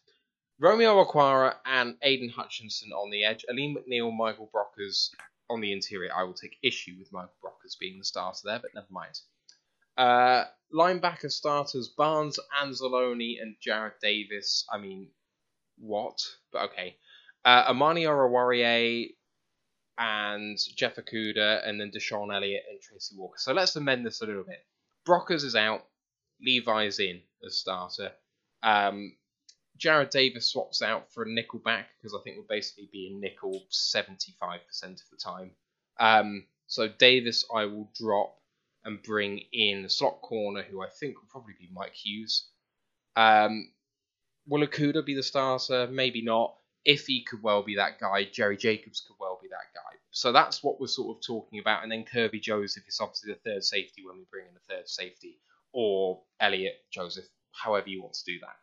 Romeo Okwara and Aidan Hutchinson on the edge. Alim McNeill, Michael Brockers on the interior. I will take issue with Michael Brockers being the starter there, but never mind. Uh, linebacker starters Barnes, Anzalone, and Jarrad Davis. I mean, what? But okay. Uh, Amani Oruwariye and Jeff Okudah, and then DeShon Elliott and Tracy Walker. So let's amend this a little bit. Brockers is out. Levi's in as starter. Um, Jarrad Davis swaps out for a nickel back because I think we'll basically be in nickel 75% of the time. Um, so Davis I will drop and bring in the slot corner, who I think will probably be Mike Hughes. Um, will Okudah be the starter? Maybe not. If he could well be that guy, Jerry Jacobs could well be that guy. So that's what we're sort of talking about. And then Kerby Joseph is obviously the third safety when we bring in the third safety, or Elliot Joseph, however you want to do that.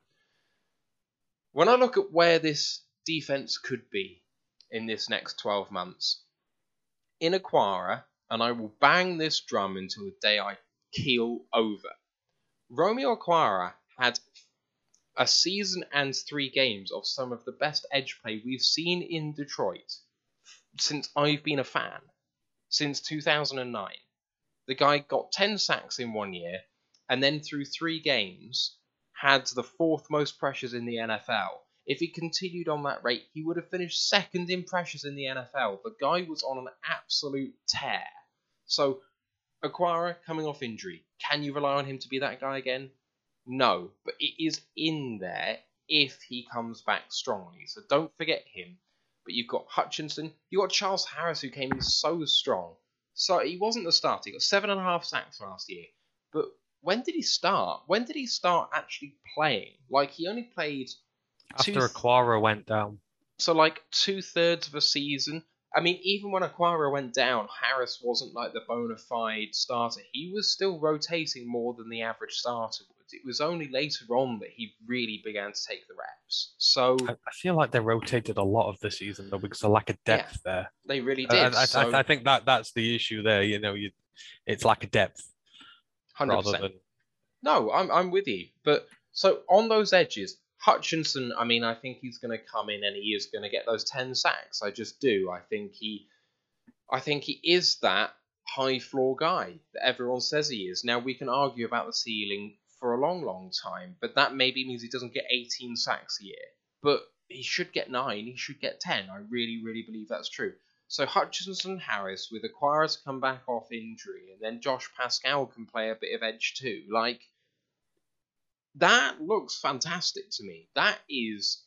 When I look at where this defense could be in this next 12 months, in Okwara, and I will bang this drum until the day I keel over. Romeo Okwara had a season and three games of some of the best edge play we've seen in Detroit since I've been a fan, since 2009. The guy got 10 sacks in one year, and then through three games had the fourth most pressures in the NFL. If he continued on that rate, he would have finished second in pressures in the NFL. The guy was on an absolute tear. So, Okwara coming off injury, can you rely on him to be that guy again? No, but it is in there if he comes back strongly. So don't forget him. But you've got Hutchinson, you've got Charles Harris who came in so strong. So he wasn't the starter. He got seven and a half sacks last year. But when did he start? When did he start actually playing? Like he only played After two- Okwara went down. so like two thirds of a season. I mean, even when Okwara went down, Harris wasn't like the bona fide starter. He was still rotating more than the average starter would. It was only later on that he really began to take the reps. So I, I feel like they rotated a lot of the season though because of lack of depth there. they really did. I, I, so I think that that's the issue there. You know, you it's lack of depth hundred percent. than No, I'm I'm with you. But so on those edges, Hutchinson, I mean, I think he's going to come in and he is going to get those ten sacks. I just do. I think he, I think he is that high floor guy that everyone says he is. Now we can argue about the ceiling for a long, long time, but that maybe means he doesn't get 18 sacks a year. But he should get nine. He should get ten. I really, really believe that's true. So Hutchinson Harris with Okwara to come back off injury, and then Josh Paschal can play a bit of edge too. Like that looks fantastic to me. That is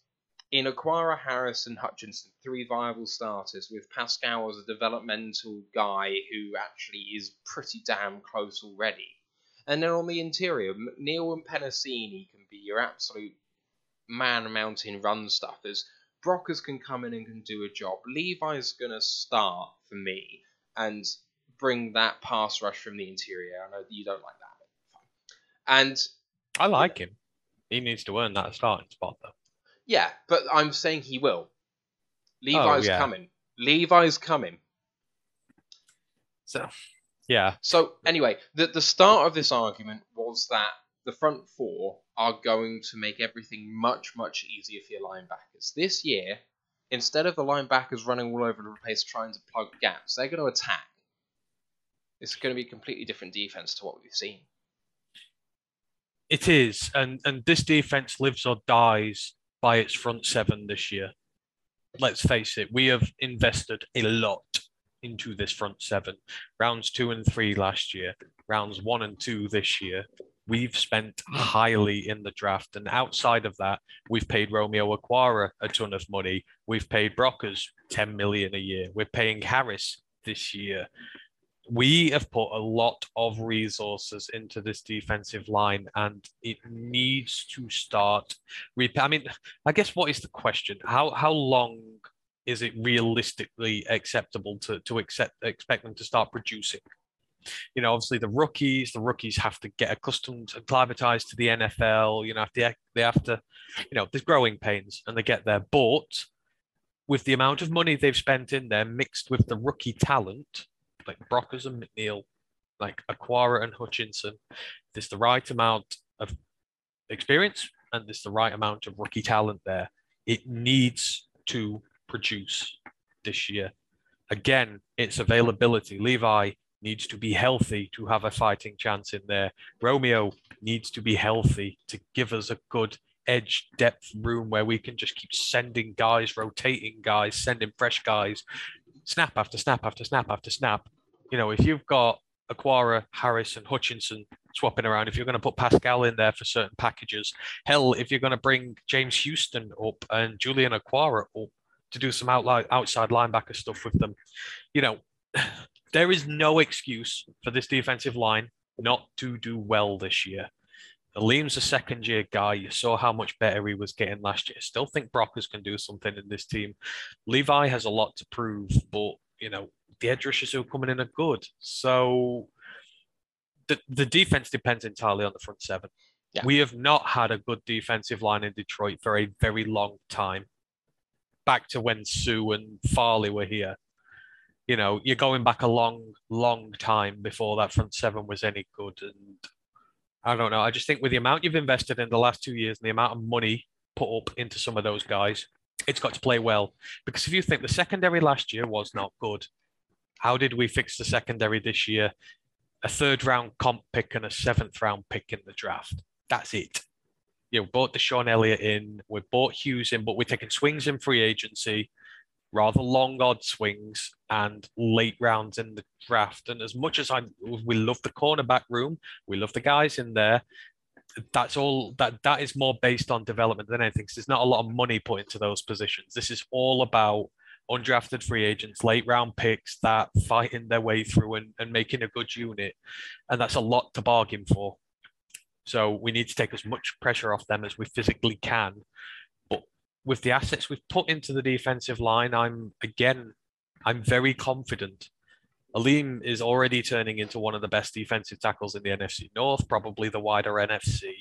in Okwara, Harris, and Hutchinson, three viable starters with Paschal as a developmental guy who actually is pretty damn close already. And then on the interior, McNeill and Penasini can be your absolute man mountain run stuffers. Brockers can come in and can do a job. Levi's going to start for me and bring that pass rush from the interior. I know you don't like that, but fine. And I like him. He needs to earn that starting spot though. yeah, but I'm saying he will. Levi's oh, yeah. coming. Levi's coming. So Yeah, So anyway, the the start of this argument was that the front four are going to make everything much much easier for your linebackers this year. Instead of the linebackers running all over the place trying to plug gaps, they're going to attack. It's going to be a completely different defense to what we've seen. it is, and and this defense lives or dies by its front seven this year. Let's face it, we have invested a lot into this front seven. Rounds two and three last year, rounds one and two this year. We've spent highly in the draft, and outside of that, we've paid Romeo Okwara a ton of money. We've paid Brockers ten million a year. We're paying Harris this year we have put a lot of resources into this defensive line and it needs to start i mean i guess what is the question how how long is it realistically acceptable to to accept expect them to start producing you know obviously the rookies the rookies have to get accustomed and acclimatized to the nfl you know they have to you know there's growing pains and they get there but with the amount of money they've spent in there mixed with the rookie talent like Brockers and McNeill, like Okwara and Hutchinson. There's the right amount of experience and there's the right amount of rookie talent there. It needs to produce this year. Again, its availability. Levi needs to be healthy to have a fighting chance in there. Romeo needs to be healthy to give us a good edge depth room where we can just keep sending guys, rotating guys, sending fresh guys, snap after snap after snap after snap. You know, if you've got Okwara, Harris, and Hutchinson swapping around, if you're going to put Paschal in there for certain packages, hell, if you're going to bring James Houston up and Julian Okwara up to do some outli- outside linebacker stuff with them, you know, there is no excuse for this defensive line not to do well this year. Alim's a second year guy. You saw how much better he was getting last year. Still think Brockers can do something in this team. Levi has a lot to prove, but you know, the edge rushers who are coming in are good. So the the defense depends entirely on the front seven. Yeah. We have not had a good defensive line in Detroit for a very long time. Back to when Suh and Fairley were here. You know, you're going back a long, long time before that front seven was any good. And I don't know. I just think with the amount you've invested in the last two years and the amount of money put up into some of those guys, it's got to play well. Because if you think the secondary last year was not good, how did we fix the secondary this year? A third round comp pick and a seventh round pick in the draft. That's it. You know, bought DeShon Elliott in, we've bought Hughes in, but we're taking swings in free agency, rather long odd swings and late rounds in the draft. And as much as I we love the cornerback room, we love the guys in there. That's all that that is more based on development than anything. there's not a lot of money put into those positions. This is all about undrafted free agents, late round picks that fighting their way through and, and making a good unit. And that's a lot to bargain for. So we need to take as much pressure off them as we physically can. But with the assets we've put into the defensive line, I'm again, I'm very confident. Alim is already turning into one of the best defensive tackles in the NFC North, probably the wider NFC.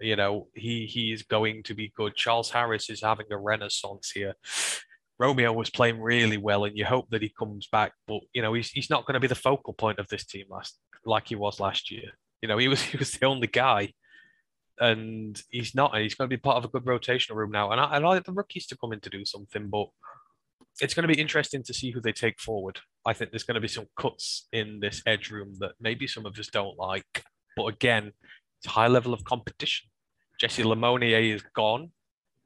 You know, he he is going to be good. Charles Harris is having a renaissance here. Romeo was playing really well, and you hope that he comes back. But you know, he's he's not going to be the focal point of this team last like he was last year. You know, he was he was the only guy, and he's not. And he's going to be part of a good rotational room now. And I, I like the rookies to come in to do something, but it's going to be interesting to see who they take forward. I think there's going to be some cuts in this edge room that maybe some of us don't like. But again, it's a high level of competition. Jessie Lemonier is gone,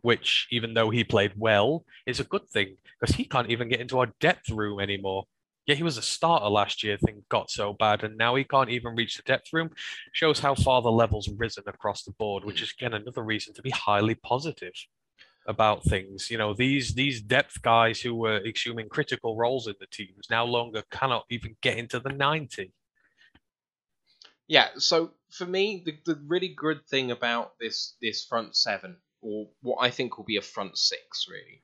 which, even though he played well, is a good thing because he can't even get into our depth room anymore. Yeah, he was a starter last year, thing got so bad, and now he can't even reach the depth room. Shows how far the level's risen across the board, which hmm. is again another reason to be highly positive about things. You know, these these depth guys who were assuming critical roles in the teams now longer cannot even get into the 90. Yeah, so for me, the, the really good thing about this this front seven, or what I think will be a front six, really,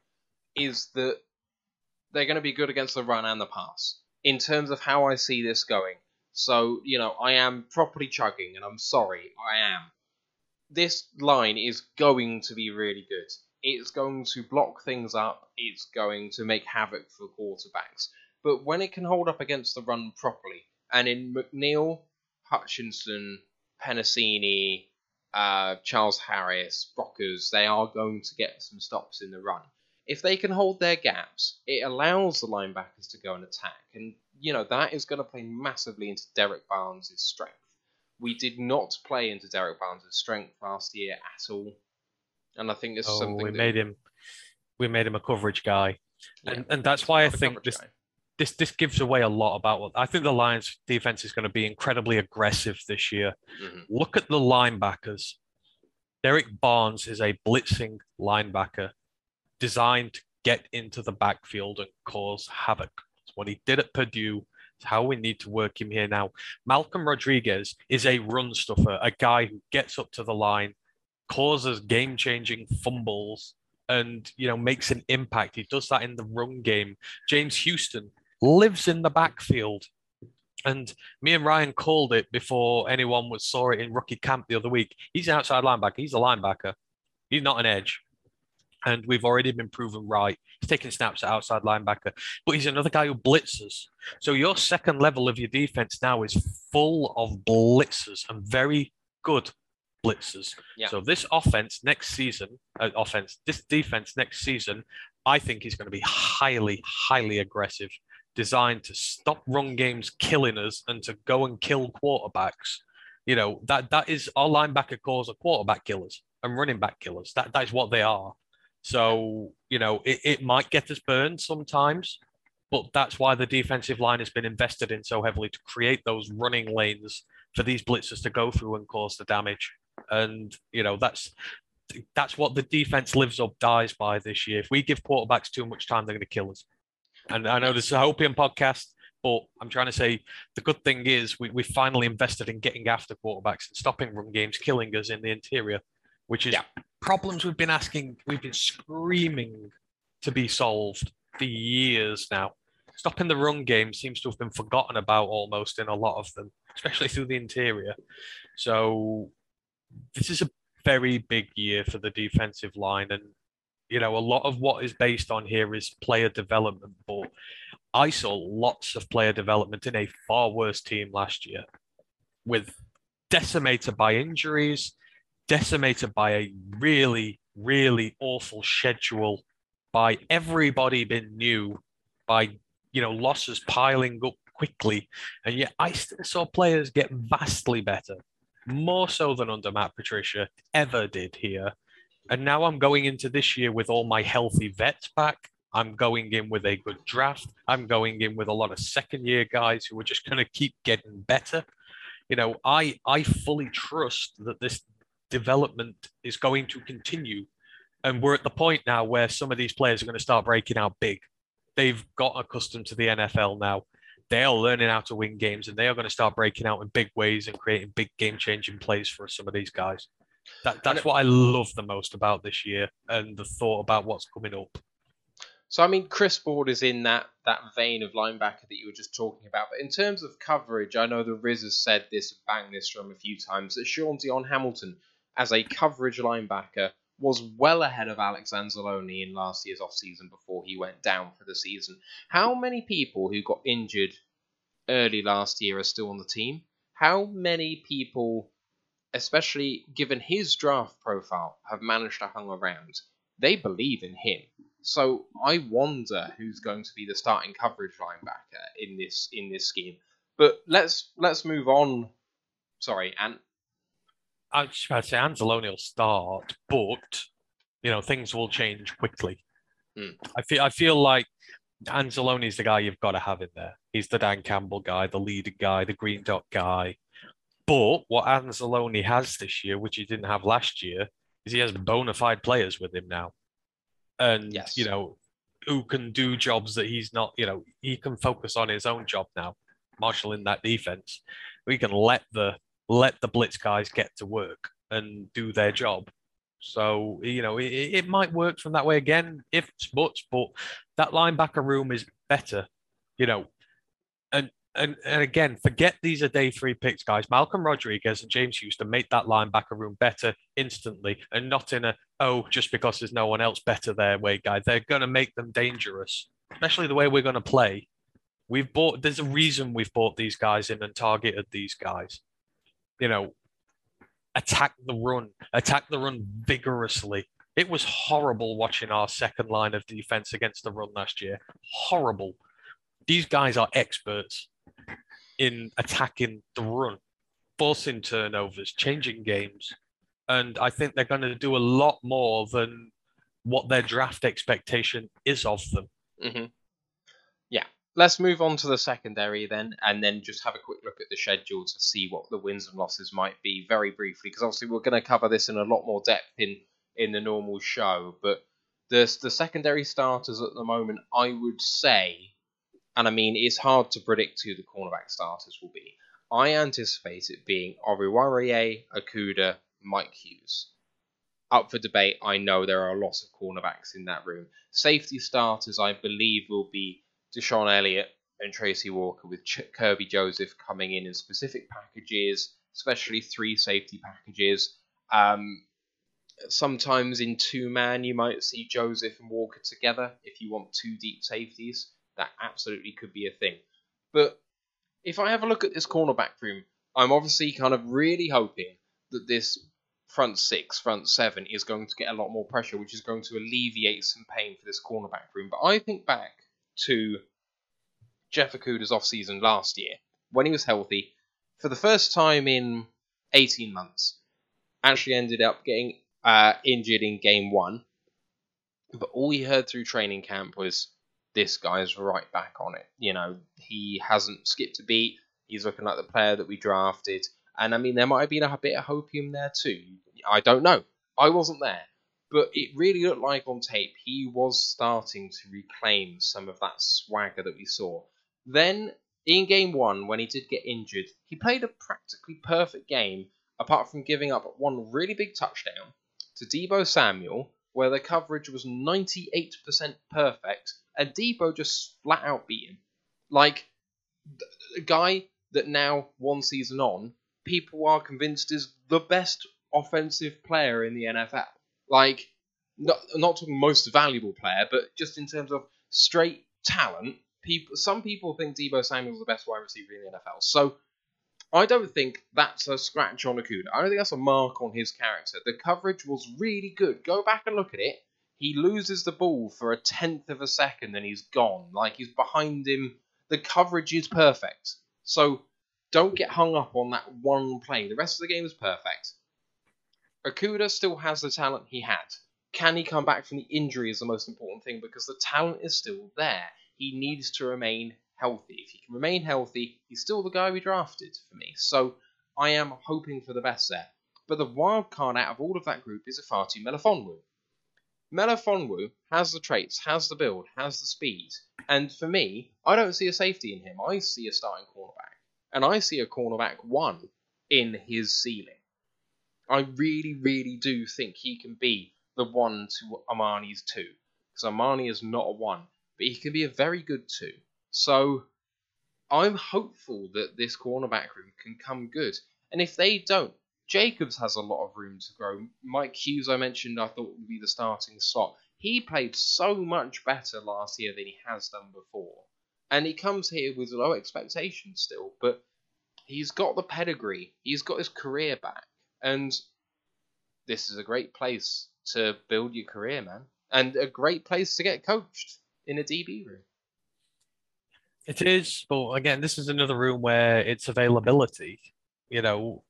is that they're going to be good against the run and the pass. In terms of how I see this going, so you know, I am properly chugging, and I'm sorry, I am. This line is going to be really good. It's going to block things up. It's going to make havoc for quarterbacks. But when it can hold up against the run properly, And in McNeill, Hutchinson, Penasini, uh, Charles Harris, Brockers, they are going to get some stops in the run. If they can hold their gaps, it allows the linebackers to go and attack. And, you know, that is going to play massively into Derrick Barnes' strength. We did not play into Derrick Barnes' strength last year at all. And I think this is Oh, something we that- made him, we made him a coverage guy, yeah, and and that's why I think this guy. this this gives away a lot about what I think the Lions defense is going to be incredibly aggressive this year. Mhm. Look at the linebackers. Derrick Barnes is a blitzing linebacker designed to get into the backfield and cause havoc. It's what he did at Purdue. It's how we need to work him here now. Malcolm Rodriguez is a run stuffer, a guy who gets up to the line, causes game-changing fumbles, and you know makes an impact. He does that in the run game. James Houston lives in the backfield. And me and Ryan called it before anyone was saw it in rookie camp the other week. He's an outside linebacker. He's a linebacker. He's not an edge. And we've already been proven right. He's taking snaps at outside linebacker, but he's another guy who blitzes. So your second level of your defense now is full of blitzers and very good blitzers. Yeah. So this offense next season, uh, offense, this defense next season, I think is going to be highly, highly aggressive, designed to stop run games killing us and to go and kill quarterbacks. You know that that is our linebacker calls are quarterback killers and running back killers. That that is what they are. So you know it, it might get us burned sometimes, but that's why the defensive line has been invested in so heavily to create those running lanes for these blitzers to go through and cause the damage. And you know that's that's what the defense lives or dies by this year. If we give quarterbacks too much time, they're going to kill us. And I know this is a Hopian podcast, but I'm trying to say the good thing is we, we finally invested in getting after quarterbacks and stopping run games, killing us in the interior, which is Yeah. Problems we've been asking, we've been screaming to be solved for years now. Stopping the run game seems to have been forgotten about almost in a lot of them, especially through the interior. So this is a very big year for the defensive line and you know a lot of what is based on here is player development but i saw lots of player development in a far worse team last year with decimated by injuries decimated by a really really awful schedule by everybody being new by you know losses piling up quickly and yet i still saw players get vastly better more so than under Matt Patricia ever did here. And now I'm going into this year with all my healthy vets back. I'm going in with a good draft. I'm going in with a lot of second year guys who are just going to keep getting better. You know, I I fully trust that this development is going to continue. And we're at the point now where some of these players are going to start breaking out big. They've got accustomed to the NFL now they are learning how to win games and they are going to start breaking out in big ways and creating big game changing plays for some of these guys. That, that's what I love the most about this year and the thought about what's coming up. So I mean, Chris Board is in that that vein of linebacker that you were just talking about. But in terms of coverage, I know the Riz has said this, banged this drum a few times, that Shaun Dion Hamilton, as a coverage linebacker, was well ahead of Alex Anzalone in last year's offseason before he went down for the season. How many people who got injured early last year are still on the team? How many people, especially given his draft profile, have managed to hang around? They believe in him. So I wonder who's going to be the starting coverage linebacker in this in this scheme. But let's let's move on. Sorry, and I was just about to say Anzalone will start, but you know things will change quickly. Hmm. I feel I feel like Anzalone is the guy you've got to have in there. He's the Dan Campbell guy, the leader guy, the green dot guy. But what Anzalone has this year, which he didn't have last year, is he has bona fide players with him now, and Yes. you know who can do jobs that he's not. You know he can focus on his own job now, marshalling that defense. We can let the let the blitz guys get to work and do their job. So you know it, it might work from that way again, if buts, but that linebacker room is better, you know. And and and again, forget these are day three picks, guys. Malcolm Rodriguez and James Houston make that linebacker room better instantly, and not in a oh just because there's no one else better there way, guy. They're going to make them dangerous, especially the way we're going to play. We've bought. There's a reason we've bought these guys in and targeted these guys. You know, attack the run, attack the run vigorously. It was horrible watching our second line of defense against the run last year. Horrible. These guys are experts in attacking the run, forcing turnovers, changing games. And I think they're going to do a lot more than what their draft expectation is of them. hmm Yeah. Let's move on to the secondary then, and then just have a quick look at the schedule to see what the wins and losses might be very briefly, because obviously we're going to cover this in a lot more depth in in the normal show. But the the secondary starters at the moment, I would say, and I mean it's hard to predict who the cornerback starters will be. I anticipate it being Oruwariye, Okudah, Mike Hughes. Up for debate, I know there are lots of cornerbacks in that room. Safety starters, I believe, will be DeShon Elliott and Tracy Walker, with Ch- Kerby Joseph coming in in specific packages, especially three safety packages. Um, sometimes in two man, you might see Joseph and Walker together if you want two deep safeties. That absolutely could be a thing. But if I have a look at this cornerback room, I'm obviously kind of really hoping that this front six, front seven is going to get a lot more pressure, which is going to alleviate some pain for this cornerback room. But I think back to Jeff Okudah's offseason last year when he was healthy for the first time in 18 months. Actually ended up getting uh, injured in game one. But all he heard through training camp was this guy's right back on it. You know, he hasn't skipped a beat. He's looking like the player that we drafted. And I mean, there might have been a bit of hopium there too. I don't know. I wasn't there. But it really looked like on tape he was starting to reclaim some of that swagger that we saw. Then, in game one, when he did get injured, he played a practically perfect game, apart from giving up one really big touchdown to Deebo Samuel, where the coverage was 98% perfect, and Deebo just flat out beat him. Like, a guy that now, one season on, people are convinced is the best offensive player in the NFL. Like, not, not talking most valuable player, but just in terms of straight talent, people some people think Deebo Samuel's is the best wide receiver in the NFL. So I don't think that's a scratch on Okudah. I don't think that's a mark on his character. The coverage was really good. Go back and look at it. He loses the ball for a tenth of a second and he's gone. Like he's behind him. The coverage is perfect. So don't get hung up on that one play. The rest of the game is perfect. Okudah still has the talent he had. Can he come back from the injury is the most important thing because the talent is still there. He needs to remain healthy. If he can remain healthy, he's still the guy we drafted for me. So I am hoping for the best there. But the wild card out of all of that group is a Ifeatu Melifonwu. Melifonwu has the traits, has the build, has the speed. And for me, I don't see a safety in him. I see a starting cornerback. And I see a cornerback one in his ceiling. I really, really do think he can be the one to Amani's two. Because Armani is not a one, but he can be a very good two. So I'm hopeful that this cornerback room can come good. And if they don't, Jacobs has a lot of room to grow. Mike Hughes, I mentioned, I thought would be the starting slot. He played so much better last year than he has done before. And he comes here with low expectations still, but he's got the pedigree. He's got his career back. And this is a great place to build your career, man. And a great place to get coached in a DB room. It is, but again, this is another room where it's availability. You know,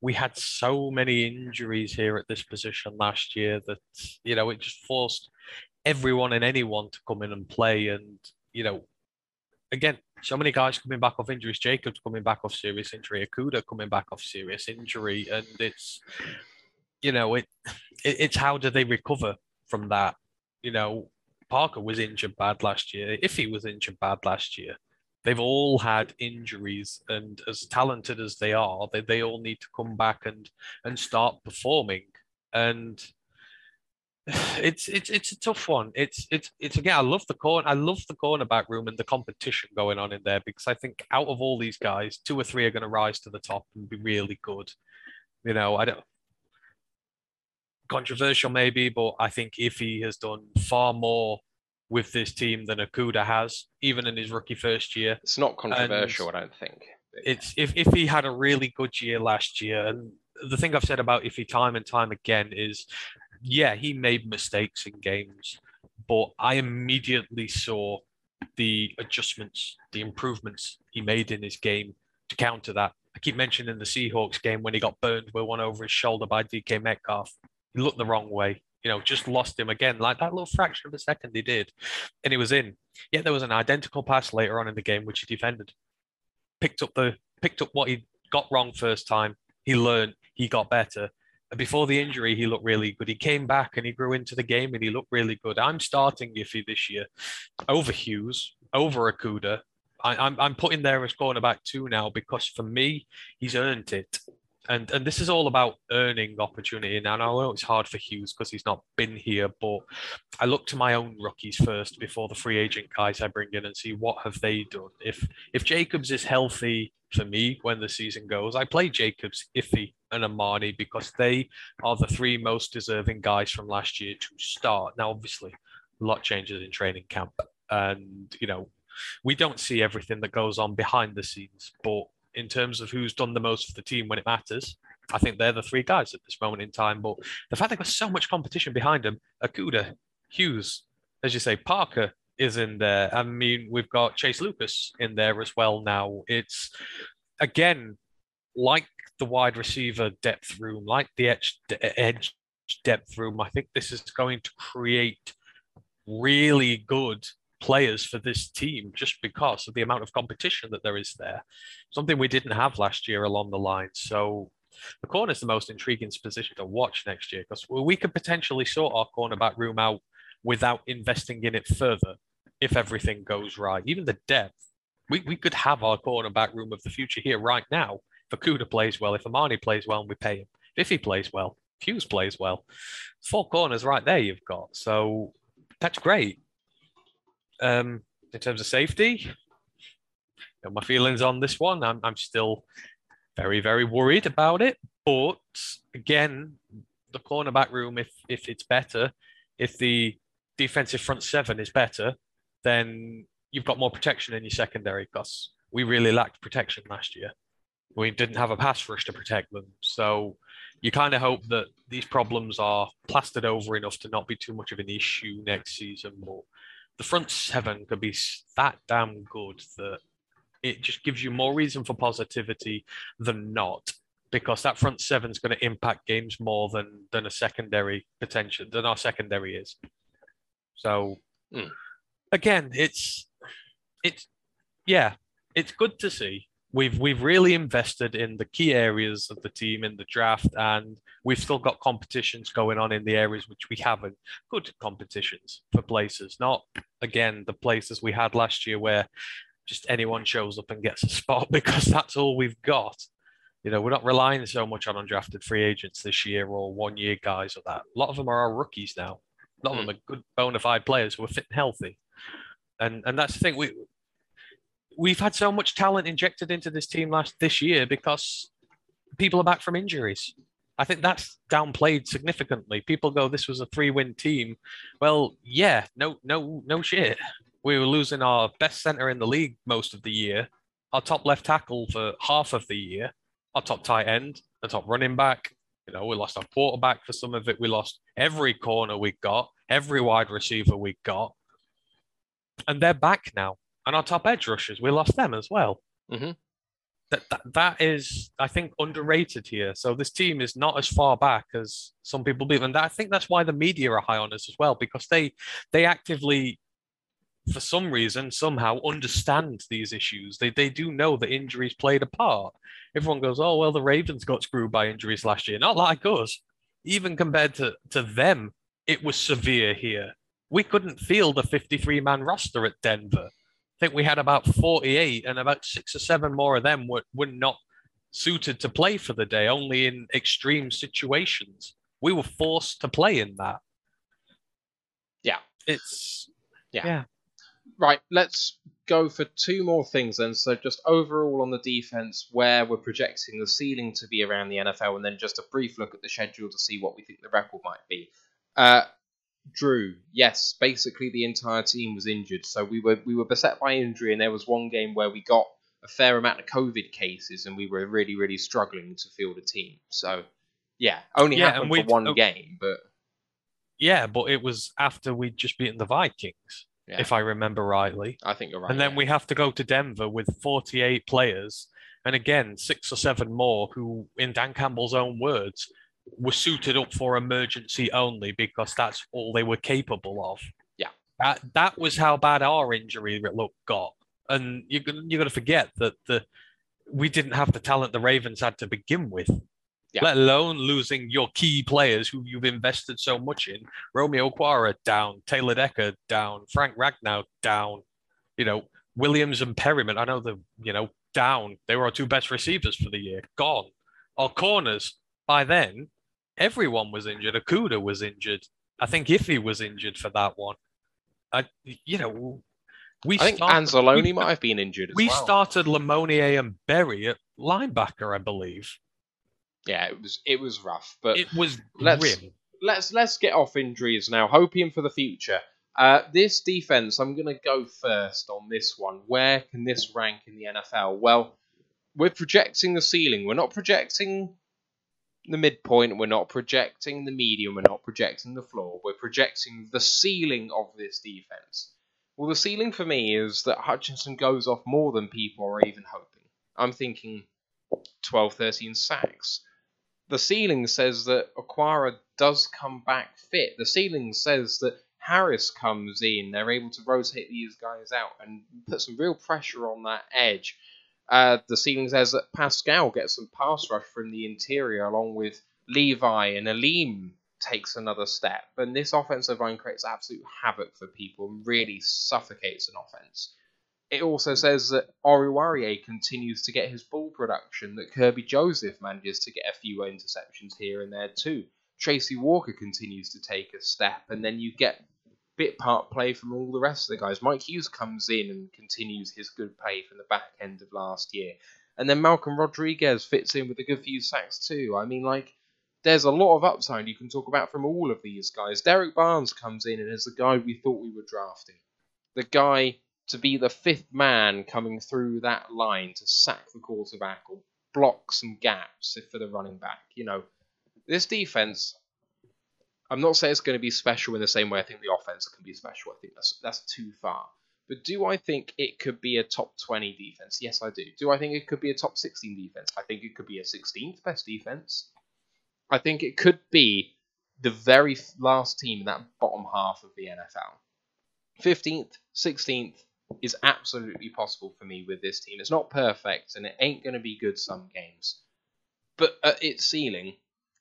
we had so many injuries here at this position last year that, you know, it just forced everyone and anyone to come in and play. And, you know, again, so many guys coming back off injuries. Jacobs coming back off serious injury. Okudah coming back off serious injury. And it's, you know, it, it it's how do they recover from that? You know, Parker was injured bad last year. If he was injured bad last year, they've all had injuries, and as talented as they are, they, they all need to come back and and start performing. And it's it's it's a tough one. It's it's it's again. I love the corner. I love the cornerback room and the competition going on in there because I think out of all these guys, two or three are going to rise to the top and be really good. You know, I don't controversial maybe, but I think Iffy has done far more with this team than Okudah has, even in his rookie first year. It's not controversial, I don't think. It's if, if he had a really good year last year, and the thing I've said about Iffy time and time again is, yeah, he made mistakes in games, but I immediately saw the adjustments, the improvements he made in his game to counter that. I keep mentioning the Seahawks game when he got burned with one over his shoulder by DK Metcalf. He looked the wrong way, you know, just lost him again, like that little fraction of a second he did, and he was in. Yet there was an identical pass later on in the game which he defended, picked up the picked up what he got wrong first time. He learned, he got better. Before the injury, he looked really good. He came back and he grew into the game and he looked really good. I'm starting Iffy this year over Hughes, over Okudah. I, I'm I'm putting there as cornerback two now because for me, he's earned it. And and this is all about earning opportunity. Now I know it's hard for Hughes because he's not been here, but I look to my own rookies first before the free agent guys I bring in and see what have they done. If if Jacobs is healthy for me when the season goes, I play Jacobs, Iffy, and Amani because they are the three most deserving guys from last year to start. Now, obviously, a lot changes in training camp, and you know we don't see everything that goes on behind the scenes, but in terms of who's done the most for the team when it matters, I think they're the three guys at this moment in time. But the fact they've got so much competition behind them, Okudah, Hughes, as you say, Parker is in there. I mean, we've got Chase Lucas in there as well now. It's again like the wide receiver depth room, like the edge, edge depth room. I think this is going to create really good players for this team just because of the amount of competition that there is there. Something we didn't have last year along the line. So the corner is the most intriguing position to watch next year because we could potentially sort our cornerback room out without investing in it further if everything goes right. Even the depth, we, we could have our cornerback room of the future here right now. If Okudah plays well, if Amani plays well and we pay him, if he plays well, Hughes plays well, four corners right there you've got. So that's great. Um, in terms of safety, you know, my feelings on this one, I'm, I'm still very, very worried about it. But again, the cornerback room, if if it's better, if the defensive front seven is better, then you've got more protection in your secondary because we really lacked protection last year. We didn't have a pass rush to protect them. So you kind of hope that these problems are plastered over enough to not be too much of an issue next season. But the front seven could be that damn good that it just gives you more reason for positivity than not because that front seven is going to impact games more than than a secondary potential than our secondary is. So Mm. again, it's it's yeah, it's good to see. We've we've really invested in the key areas of the team in the draft, and we've still got competitions going on in the areas which we haven't. Good competitions for places, not again the places we had last year where just anyone shows up and gets a spot because that's all we've got. You know, we're not relying so much on undrafted free agents this year or one year guys or that. A lot of them are our rookies now. A lot of hmm. them are good bona fide players who are fit and healthy. And and that's the thing. We we've had so much talent injected into this team last this year because people are back from injuries. I think that's downplayed significantly. People go, "This was a three-win team." Well, yeah, no, no, no shit. We were losing our best center in the league most of the year, our top left tackle for half of the year, our top tight end, the top running back. You know, we lost our quarterback for some of it. We lost every corner we got, every wide receiver we got, and they're back now. And our top edge rushers, we lost them as well. Mhm. That, that that is, I think, underrated here. So this team is not as far back as some people believe, and I think that's why the media are high on us as well because they they actively, for some reason, somehow understand these issues. They they do know that injuries played a part. Everyone goes, oh well, the Ravens got screwed by injuries last year, not like us. Even compared to to them, it was severe here. We couldn't field a 53 man roster at Denver. I think we had about 48, and about six or seven more of them were, were not suited to play for the day, only in extreme situations. We were forced to play in that. Yeah. It's Yeah. yeah. Right, let's go for two more things then. So, just overall on the defense, where we're projecting the ceiling to be around the NFL, and then just a brief look at the schedule to see what we think the record might be. Uh, Drew, yes, basically the entire team was injured, so we were we were beset by injury, and there was one game where we got a fair amount of COVID cases, and we were really really struggling to field a team. So, yeah, only Yeah, happened for one oh. game, but Yeah, but it was after we'd just beaten the Vikings, Yeah. if I remember rightly. I think you're right. and then yeah. we have to go to Denver with 48 players, and again, six or seven more who, in Dan Campbell's own words, were suited up for emergency only because that's all they were capable of. Yeah. That that was how bad our injury look got, and you're gonna you're gonna forget that the we didn't have the talent the Ravens had to begin with. Yeah. Let alone losing your key players who you've invested so much in. Romeo Okwara down, Taylor Decker down, Frank Ragnow down, you know, Williams and Perryman, I know the you know down. They were our two best receivers for the year. Gone. Our corners by then, everyone was injured. Okudah was injured. I think Iffy was injured for that one. I you know we I think started- Anzalone we- might have been injured as we well. started Lemonier and Berry at linebacker, I believe. Yeah, it was it was rough, but It was let's- grim. let's let's get off injuries now. Hoping for the future. Uh, this defense, I'm going to go first on this one. Where can this rank in the NFL? Well, we're projecting the ceiling. We're not projecting the midpoint. We're not projecting the medium. We're not projecting the floor. We're projecting the ceiling of this defense. Well, the ceiling for me is that Hutchinson goes off more than people are even hoping. I'm thinking 12, 13 sacks the ceiling says that Okwara does come back fit. The ceiling says that Harris comes in. They're able to rotate these guys out and put some real pressure on that edge. Uh, the ceiling says that Paschal gets some pass rush from the interior along with Levi and Alim takes another step. And this offensive line creates absolute havoc for people and really suffocates an offense. It also says that Oruwariye continues to get his ball production, that Kerby Joseph manages to get a few interceptions here and there too. Tracy Walker continues to take a step, and then you get bit part play from all the rest of the guys. Mike Hughes comes in and continues his good play from the back end of last year. And then Malcolm Rodriguez fits in with a good few sacks too. I mean, like, there's a lot of upside you can talk about from all of these guys. Derrick Barnes comes in and is the guy we thought we were drafting. The guy to be the fifth man coming through that line to sack the quarterback or block some gaps for the running back. You know, this defense. I'm not saying it's going to be special in the same way I think the offense can be special. I think that's that's too far. But do I think it could be a top 20 defense? Yes, I do. Do I think it could be a top 16 defense? I think it could be a 16th best defense. I think it could be the very last team in that bottom half of the NFL. 15th, 16th is absolutely possible for me with this team. It's not perfect and it ain't going to be good some games. But at its ceiling,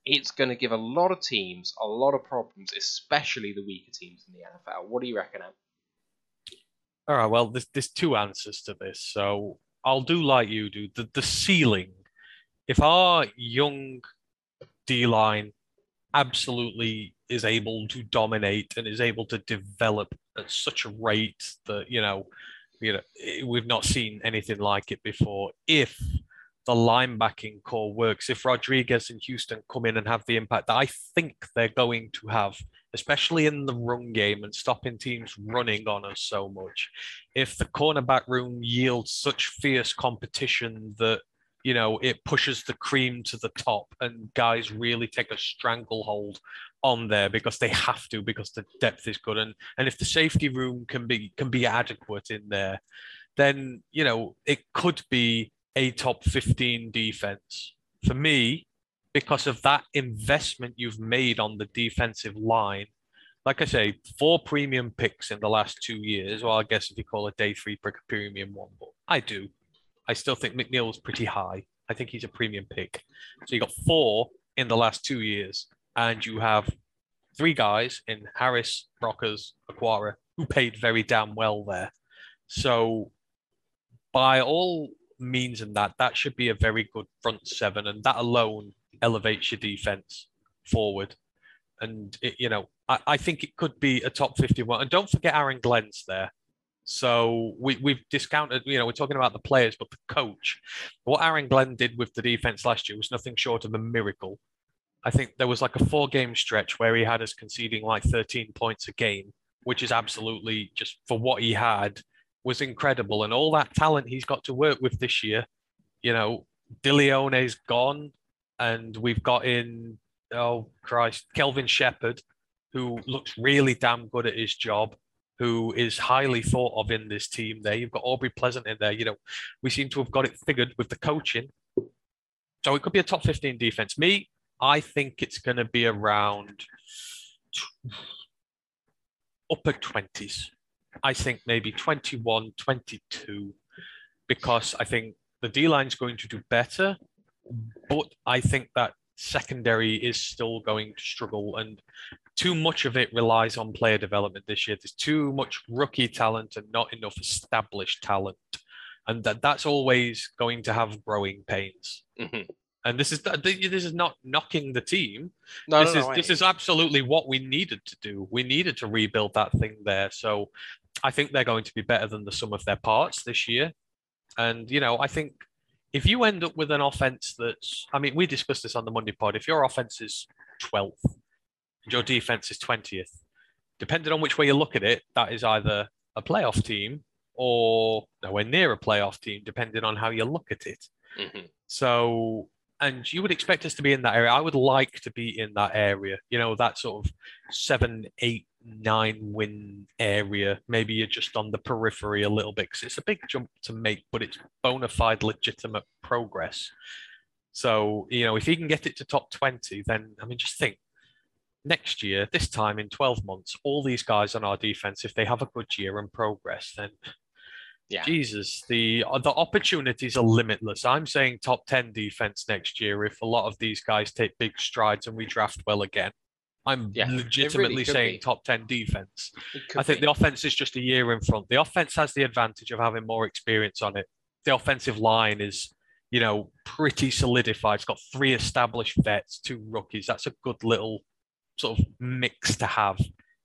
it's going to give a lot of teams a lot of problems, especially the weaker teams in the NFL. What do you reckon, Em? All right. Well, there's, there's two answers to this. So I'll do like you do. The, the ceiling, if our young D line absolutely is able to dominate and is able to develop at such a rate that, you know, you know, we've not seen anything like it before. If the linebacking core works, if Rodriguez and Houston come in and have the impact that I think they're going to have, especially in the run game and stopping teams running on us so much, if the cornerback room yields such fierce competition that you know it pushes the cream to the top and guys really take a stranglehold on there because they have to because the depth is good. And and if the safety room can be can be adequate in there then you know it could be a top 15 defense for me because of that investment you've made on the defensive line like I say, four premium picks in the last two years. Well, I guess if you call a day three pick a premium one, but I do. I still think McNeill's pretty high. I think he's a premium pick. So you got four in the last two years, and you have three guys in Harris, Rockers, Okwara, who paid very damn well there. So by all means and that, that should be a very good front seven, and that alone elevates your defense forward. And it, you know, I, I think it could be a top 51. And don't forget Aaron Glenn's there. So we, we've discounted, you know, we're talking about the players, but the coach, what Aaron Glenn did with the defense last year was nothing short of a miracle. I think there was like a four game stretch where he had us conceding like 13 points a game, which is absolutely just for what he had was incredible. And all that talent he's got to work with this year, you know, DeLeone's gone, and we've got in, oh Christ, Kelvin Sheppard, who looks really damn good at his job, who is highly thought of in this team there. You've got Aubrey Pleasant in there. You know, we seem to have got it figured with the coaching. So it could be a top 15 defense. Me, I think it's going to be around upper 20s. I think maybe 21, 22, because I think the D line's going to do better, but I think that secondary is still going to struggle, and too much of it relies on player development this year. There's too much rookie talent and not enough established talent, and that that's always going to have growing pains. Mhm. And this is this is not knocking the team. No, this no, is no, I this is absolutely what we needed to do. We needed to rebuild that thing there. So I think they're going to be better than the sum of their parts this year. And you know, I think if you end up with an offense that's I mean, we discussed this on the Monday pod. If your offense is 12th and your defense is 20th, depending on which way you look at it, that is either a playoff team or nowhere near a playoff team, depending on how you look at it. Mhm. So, and you would expect us to be in that area. I would like to be in that area, you know, that sort of seven, eight, nine win area. Maybe you're just on the periphery a little bit because it's a big jump to make, but it's bona fide, legitimate progress. So, you know, if he can get it to top 20, then, I mean, just think next year, this time in 12 months, all these guys on our defense, if they have a good year and progress, then Yeah. Jesus, the uh, the opportunities are limitless. I'm saying top 10 defense next year if a lot of these guys take big strides and we draft well again. I'm Yeah, it really legitimately saying be. top 10 defense. I think be. the offense is just a year in front. The offense has the advantage of having more experience on it. The offensive line is, you know, pretty solidified. It's got three established vets, two rookies. That's a good little sort of mix to have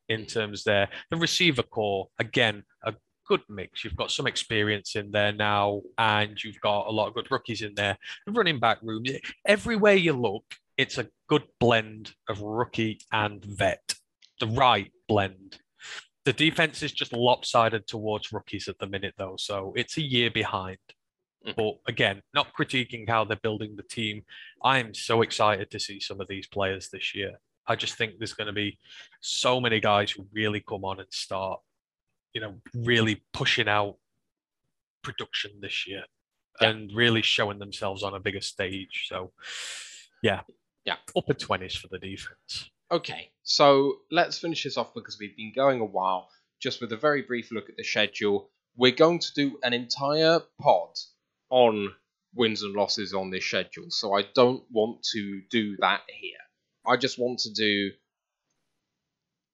in terms there. The receiver core, again, a good mix. You've got some experience in there now, and you've got a lot of good rookies in there. The running back room, everywhere you look, it's a good blend of rookie and vet. The right blend. The defense is just lopsided towards rookies at the minute, though, so it's a year behind. Mhm. But again, not critiquing how they're building the team. I'm so excited to see some of these players this year. I just think there's going to be so many guys who really come on and start, you know, really pushing out production this year Yeah. and really showing themselves on a bigger stage. So, yeah, Yeah. upper twenties for the defense. Okay, so let's finish this off because we've been going a while. Just with a very brief look at the schedule, we're going to do an entire pod on wins and losses on this schedule. So I don't want to do that here. I just want to do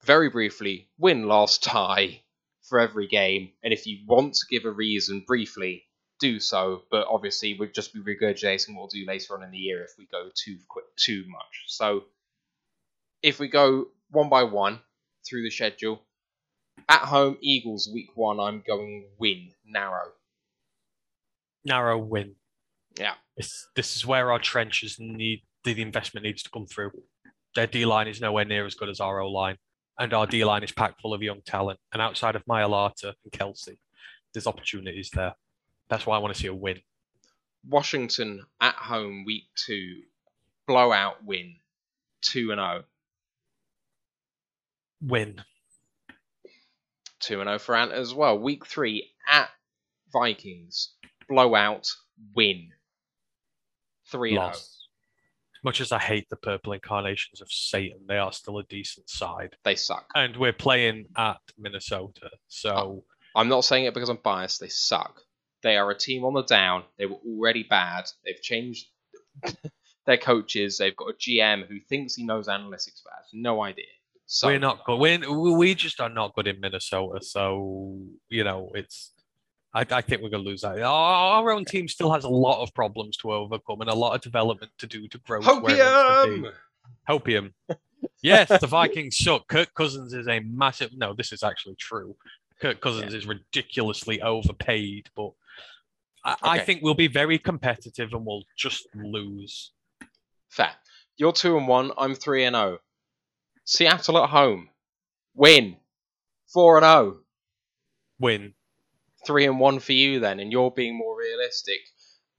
very briefly win, loss, tie for every game. And if you want to give a reason briefly, do so. But obviously, we'd just be regurgitating what we'll do later on in the year if we go too quick, too much. So if we go one by one through the schedule, at home Eagles week one, I'm going win narrow. Narrow win. Yeah. This, this is where our trenches need the investment needs to come through. Their D line is nowhere near as good as our O line, and our D line is packed full of young talent. And outside of Mailata and Kelce, there's opportunities there. That's why I want to see a win. Washington at home week two, blowout win, two and zero. Win. 2 and 0 for Ant as well. Week 3 at Vikings. Blowout win. 3 0. Loss. Much as I hate the purple incarnations of Satan, they are still a decent side. They suck. And we're playing at Minnesota. So I'm not saying it because I'm biased. They suck. They are a team on the down. They were already bad. They've changed their coaches. They've got a GM who thinks he knows analytics, but has no idea. So we're not good. We're, we just are not good in Minnesota. So, you know, it's. I, I think we're going to lose that. Our, our own team still has a lot of problems to overcome and a lot of development to do to grow. to where it wants to be. Hopium! Hopium. Yes, the Vikings suck. Kirk Cousins is a massive. No, this is actually true. Kirk Cousins is ridiculously overpaid, but I, I think we'll be very competitive and we'll just lose. Fair. You're two and one. I'm three and zero. Seattle at home, win. Four and zero. Win. Three and one for you then, and you're being more realistic.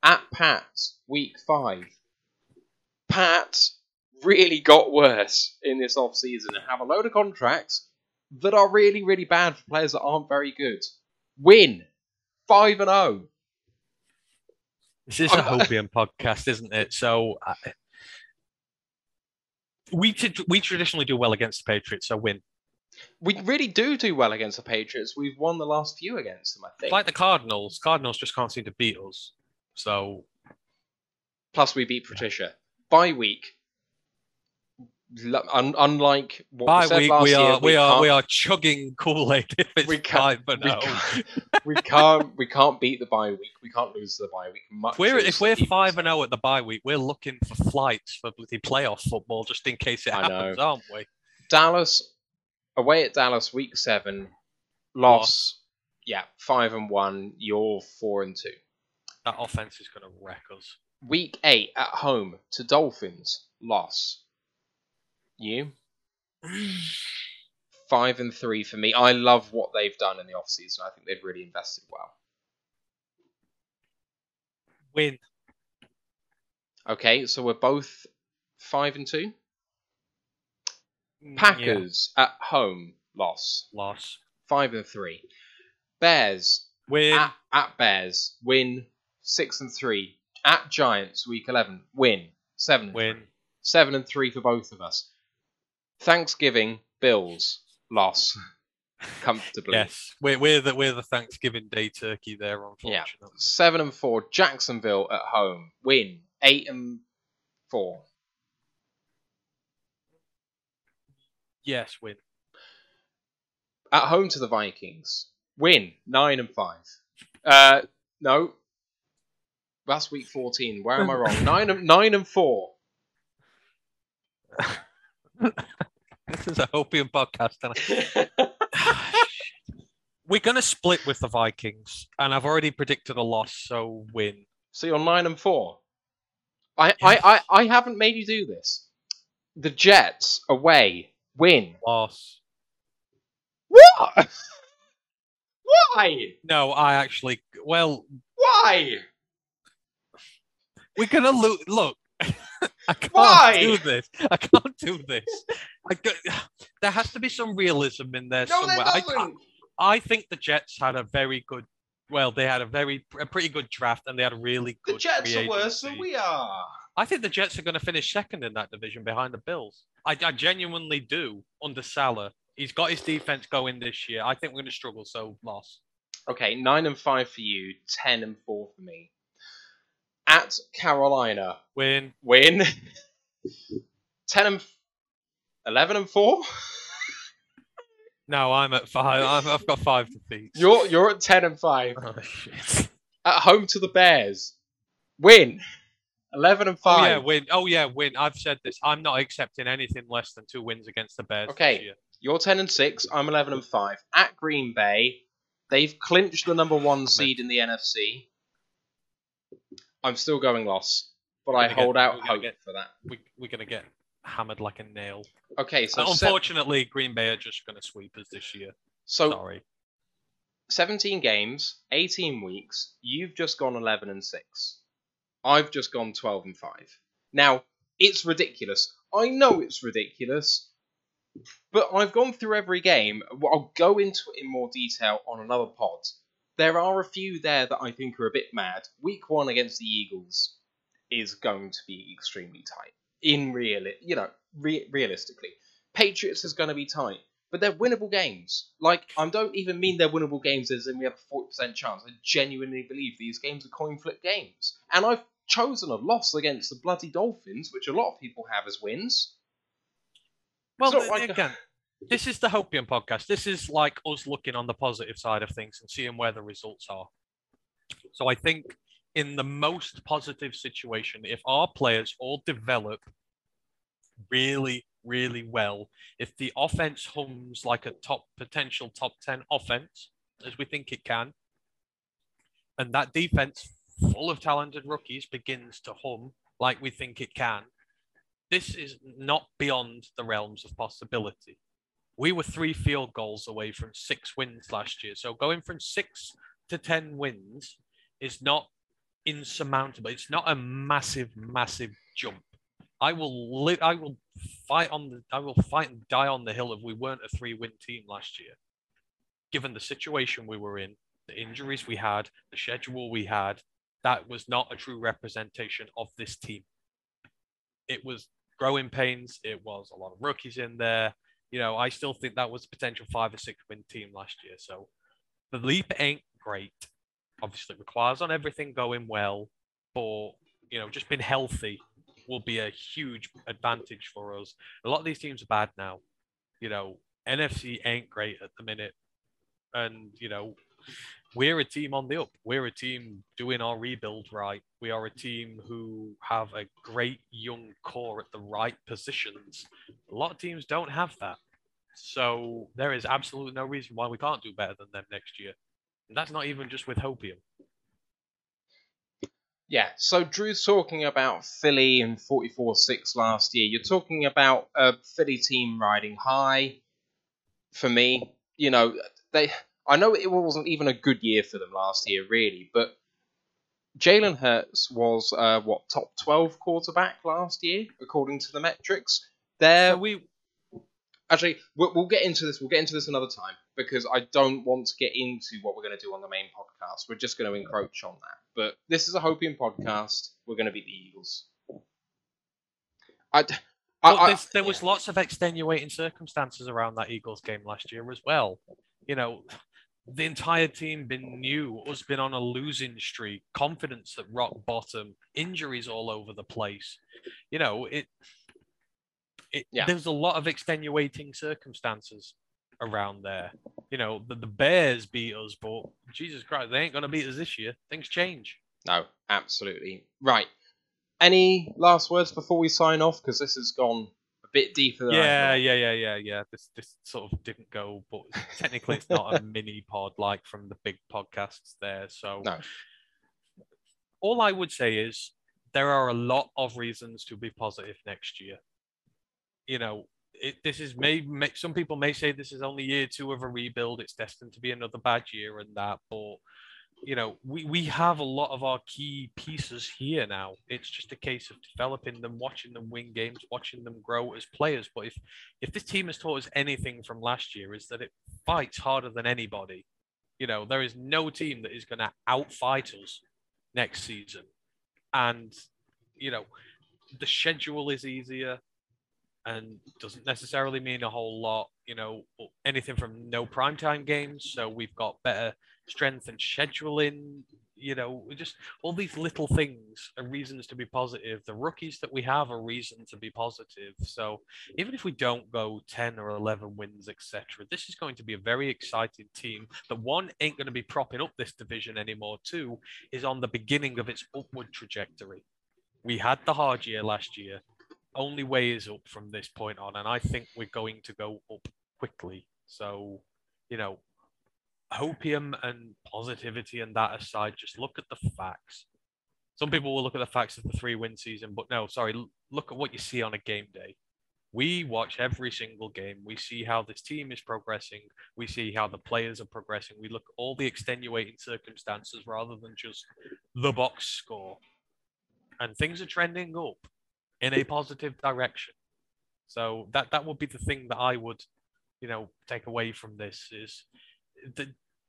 At Pats, week five. Pat really got worse in this off season and have a load of contracts that are really, really bad for players that aren't very good. Win. Five and oh. zero. This is a Hopium podcast, isn't it? So uh, we t- we traditionally do well against the Patriots, so win. We really do do well against the Patriots. We've won the last few against them, I think. Like the Cardinals, Cardinals just can't seem to beat us. So Plus, we beat Patricia. by week. Un- unlike what by we said week last we year, are we, are we are chugging Kool Aid if it's We can't- we no. can't, we can't we can't beat the bye week. We can't lose the bye week. Much If we're if we're five and zero at the bye week, we're looking for flights for bloody playoff football just in case it I know. happens, aren't we? Dallas away at Dallas week seven, loss. Yeah, five and one. You're four and two. That offense is going to wreck us. Week eight at home to Dolphins, loss. You five and three for me. I love what they've done in the off season. I think they've really invested well. Win. Okay, so we're both five and two. Mm, yeah. Packers at home, loss. Loss. Five and three. Bears Win. at, at Bears, win six and three. At Giants, week eleven, win seven. And Win. Three. Seven and three for both of us. Thanksgiving, Bills, loss comfortably. Yes, we're we're the we're the Thanksgiving Day turkey there, Yeah. unfortunately. Seven and four. Jacksonville at home, win eight and four. Yes, win. At home to the Vikings, win nine and five. Uh, no, that's week fourteen. Where am I wrong? Nine and nine and four. This is a Hopium podcast, and I- we're gonna split with the Vikings, and I've already predicted a loss, so win. So you're nine and four. I, I, I, I haven't made you do this. The Jets away win. Loss. What? Why? No, I actually. Well, Why? we're gonna lose. Look, I can't Why? do this. I can't do this. I go- there has to be some realism in there No, somewhere. I, doesn't. I think the Jets had a very good. Well, they had a very a pretty good draft, and they had a really good. The. Jets free are worse than agency. we are. I think the Jets are going to finish second in that division behind the Bills. I, I genuinely do under Saleh. He's got his defense going this year. I think we're going to struggle, so loss. Okay, nine and five for you, ten and four for me. At Carolina, Win. win. ten and f- eleven and four. No, I'm at five. I'm, I've got five defeats. You're you're at ten and five. Oh, shit. At home to the Bears, win. Eleven and Oh five. yeah, win. Oh yeah, win. I've said this. I'm not accepting anything less than two wins against the Bears. Okay. You're 10 and 6, I'm 11 and 5. At Green Bay, they've clinched the number one seed in the NFC. I'm still going loss, but I gonna get- hold out hope get- for that. We, we're going to get hammered like a nail. Okay, so se- Unfortunately, Green Bay are just going to sweep us this year. so Sorry. 17 games, 18 weeks. You've just gone 11 and 6. I've just gone 12 and 5. Now, it's ridiculous. I know it's ridiculous. But I've gone through every game. I'll go into it in more detail on another pod. There are a few there that I think are a bit mad. Week one against the Eagles is going to be extremely tight. In real, you know, re- realistically, Patriots is going to be tight, but they're winnable games. Like I don't even mean they're winnable games as in we have a forty percent chance. I genuinely believe these games are coin flip games, and I've chosen a loss against the bloody Dolphins, which a lot of people have as wins. Well, th- like a- again, this is the Hopium podcast. This is like us looking on the positive side of things and seeing where the results are. So I think in the most positive situation, if our players all develop really, really well, if the offense hums like a top potential top 10 offense, as we think it can, and that defense full of talented rookies begins to hum like we think it can, this is not beyond the realms of possibility. We were three field goals away from six wins last year. So going from six to 10 wins is not insurmountable. It's not a massive, massive jump. I will li- I will fight on the I will fight and die on the hill if we weren't a three win team last year. Given the situation we were in, the injuries we had, the schedule we had, that was not a true representation of this team. It was growing pains, it was a lot of rookies in there. You know, I still think that was a potential five or six win team last year. So the leap ain't great. Obviously, requires on everything going well, but you know, just being healthy will be a huge advantage for us. A lot of these teams are bad now. You know, NFC ain't great at the minute. And, you know, we're a team on the up. We're a team doing our rebuild right. We are a team who have a great young core at the right positions. A lot of teams don't have that. So there is absolutely no reason why we can't do better than them next year. And that's not even just with Hopium. Yeah, so Drew's talking about Philly and 44 6 last year. You're talking about a Philly team riding high. For me, you know, they. I know it wasn't even a good year for them last year, really, but Jalen Hurts was uh, what top 12 quarterback last year, according to the metrics. There, we Actually, we'll, we'll get into this. We'll get into this another time because I don't want to get into what we're going to do on the main podcast. We're just going to encroach on that. But this is a Hopium podcast. We're going to be the Eagles. I, I, I- there was lots of extenuating circumstances around that Eagles game last year as well. You know, the entire team been new, us been on a losing streak, confidence at rock bottom, injuries all over the place. You know, it. It, Yeah. There's a lot of extenuating circumstances around there. You know, the, the Bears beat us, but Jesus Christ, they ain't going to beat us this year. Things change. no, absolutely right. Any last words before we sign off? Because this has gone bit deeper than Yeah, yeah, yeah, yeah, yeah. This this sort of didn't go, but technically it's not a mini pod like from the big podcasts there. So No. all I would say is there are a lot of reasons to be positive next year. You know, it, this is may, may some people may say this is only year two of a rebuild. It's destined to be another bad year and that, but you know, we, we have a lot of our key pieces here now. It's just a case of developing them, watching them win games, watching them grow as players. But if if this team has taught us anything from last year, is that it fights harder than anybody. You know, there is no team that is going to outfight us next season. And, you know, the schedule is easier and doesn't necessarily mean a whole lot. You know, anything from no primetime games. So we've got better strength and scheduling. You know, just all these little things are reasons to be positive. The rookies that we have are reason to be positive. So even if we don't go 10 or 11 wins, etc., this is going to be a very exciting team. The one ain't going to be propping up this division anymore. Two is on the beginning of its upward trajectory. We had the hard year last year. Only way is up from this point on, and I think we're going to go up quickly. So, you know, hopium and positivity and that aside, just look at the facts. Some people will look at the facts of the three win season, but no, sorry, look at what you see on a game day. We watch every single game. We see how this team is progressing. We see how the players are progressing. We look all the extenuating circumstances rather than just the box score. And things are trending up in a positive direction. So that that would be the thing that I would, you know, take away from this is that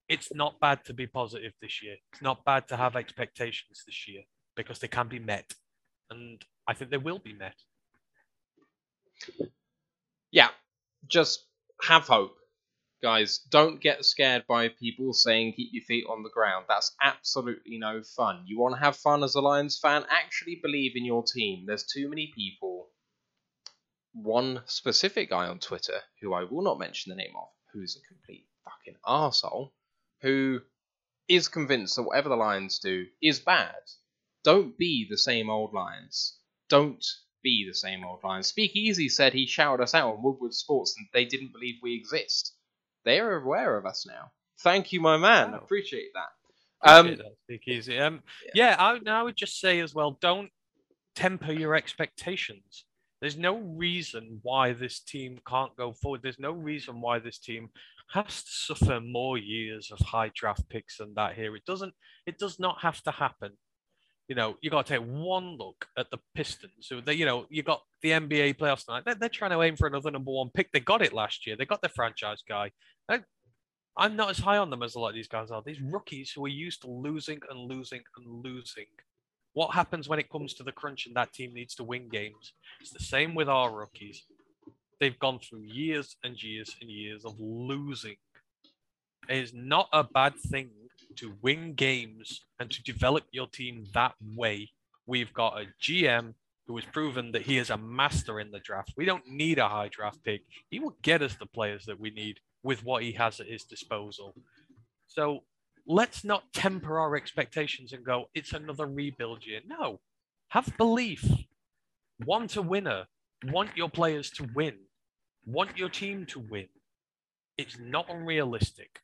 it's not bad to be positive this year. It's not bad to have expectations this year because they can be met. And I think they will be met. yeah, just have hope, guys. Don't get scared by people saying keep your feet on the ground. That's absolutely no fun. You want to have fun as a Lions fan? Actually believe in your team. There's too many people. One specific guy on Twitter, who I will not mention the name of, who's a complete fucking arsehole, who is convinced that whatever the Lions do is bad. Don't be the same old Lions. Don't be the same old Lions. Speakeasy said he shouted us out on Woodward Sports and they didn't believe we exist. They are aware of us now. Thank you, my man. Wow. Appreciate that. Um, Appreciate that, Speak easy. Um, yeah, I, I would just say as well, don't temper your expectations. There's no reason why this team can't go forward. There's no reason why this team has to suffer more years of high draft picks than that here. It doesn't it does not have to happen. You know, you got to take one look at the Pistons. So they, you know, you got the NBA playoffs tonight. They're, they're trying to aim for another number one pick. They got it last year. They got the franchise guy. I, I'm not as high on them as a lot of these guys are. These rookies who are used to losing and losing and losing what happens when it comes to the crunch and that team needs to win games? It's the same with our rookies. They've gone through years and years and years of losing. It is not a bad thing to win games and to develop your team that way. We've got a GM who has proven that he is a master in the draft. We don't need a high draft pick. He will get us the players that we need with what he has at his disposal. So let's not temper our expectations and go, it's another rebuild year. No, have belief. Want a winner. Want your players to win. Want your team to win. It's not unrealistic.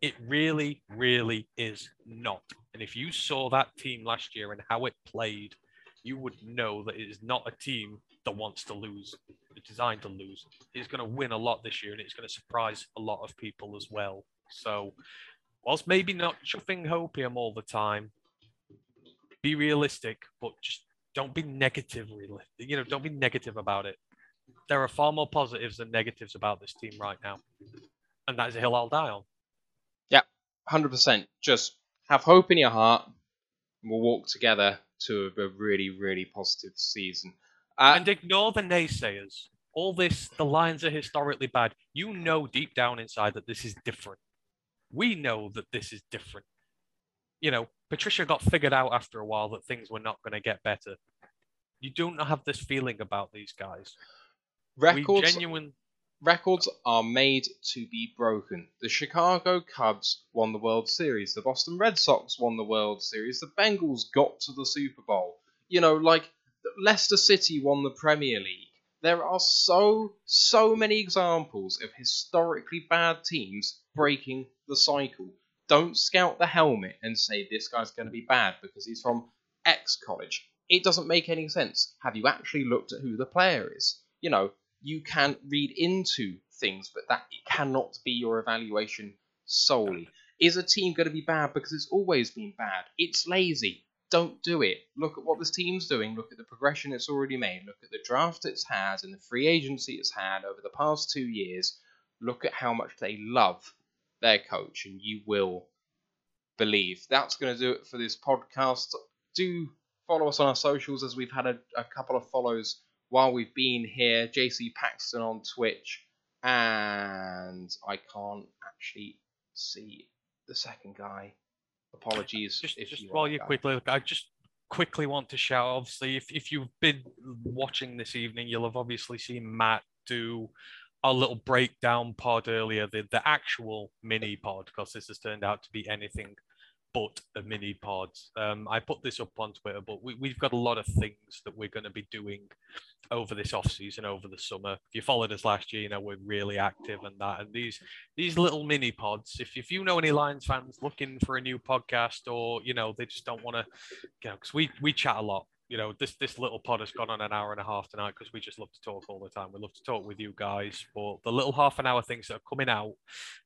It really, really is not. And if you saw that team last year and how it played, you would know that it is not a team that wants to lose. It's designed to lose. It's going to win a lot this year and it's going to surprise a lot of people as well. So whilst maybe not chuffing hopium all the time, be realistic, but just don't be negative. You know, don't be negative about it. There are far more positives than negatives about this team right now, and that is a hill I'll die on. Yeah, hundred percent. Just have hope in your heart. And we'll walk together to a really, really positive season. Uh, and ignore the naysayers. All this, the Lions are historically bad. You know deep down inside that this is different we know that this is different. You know, Patricia got figured out after a while that things were not going to get better. You don't have this feeling about these guys. Records, genuine... records are made to be broken. The Chicago Cubs won the World Series. The Boston Red Sox won the World Series. The Bengals got to the Super Bowl. You know, like Leicester City won the Premier League. There are so, so many examples of historically bad teams breaking the cycle. Don't scout the helmet and say this guy's going to be bad because he's from X college. It doesn't make any sense. Have you actually looked at who the player is? You know, you can read into things, but that cannot be your evaluation solely. Is a team going to be bad because it's always been bad? It's lazy don't do it. Look at what this team's doing. Look at the progression it's already made. Look at the draft it's had and the free agency it's had over the past two years. Look at how much they love their coach, and you will believe. That's going to do it for this podcast. Do follow us on our socials as we've had a, a couple of follows while we've been here. JC Paxton on Twitch, and I can't actually see the second guy. Apologies. Just, just you while you quickly look, I just quickly want to shout. Obviously, if if you've been watching this evening, you'll have obviously seen Matt do a little breakdown pod earlier, the the actual mini pod, because this has turned out to be anything but a mini pod. Um, I put this up on Twitter, but we, we've got a lot of things that we're going to be doing over this off season, over the summer. If you followed us last year, you know we're really active and that. And these these little mini pods. If if you know any Lions fans looking for a new podcast, or you know they just don't want to, you know, because we we chat a lot. You know, this this little pod has gone on an hour and a half tonight because we just love to talk all the time. We love to talk with you guys, but the little half an hour things that are coming out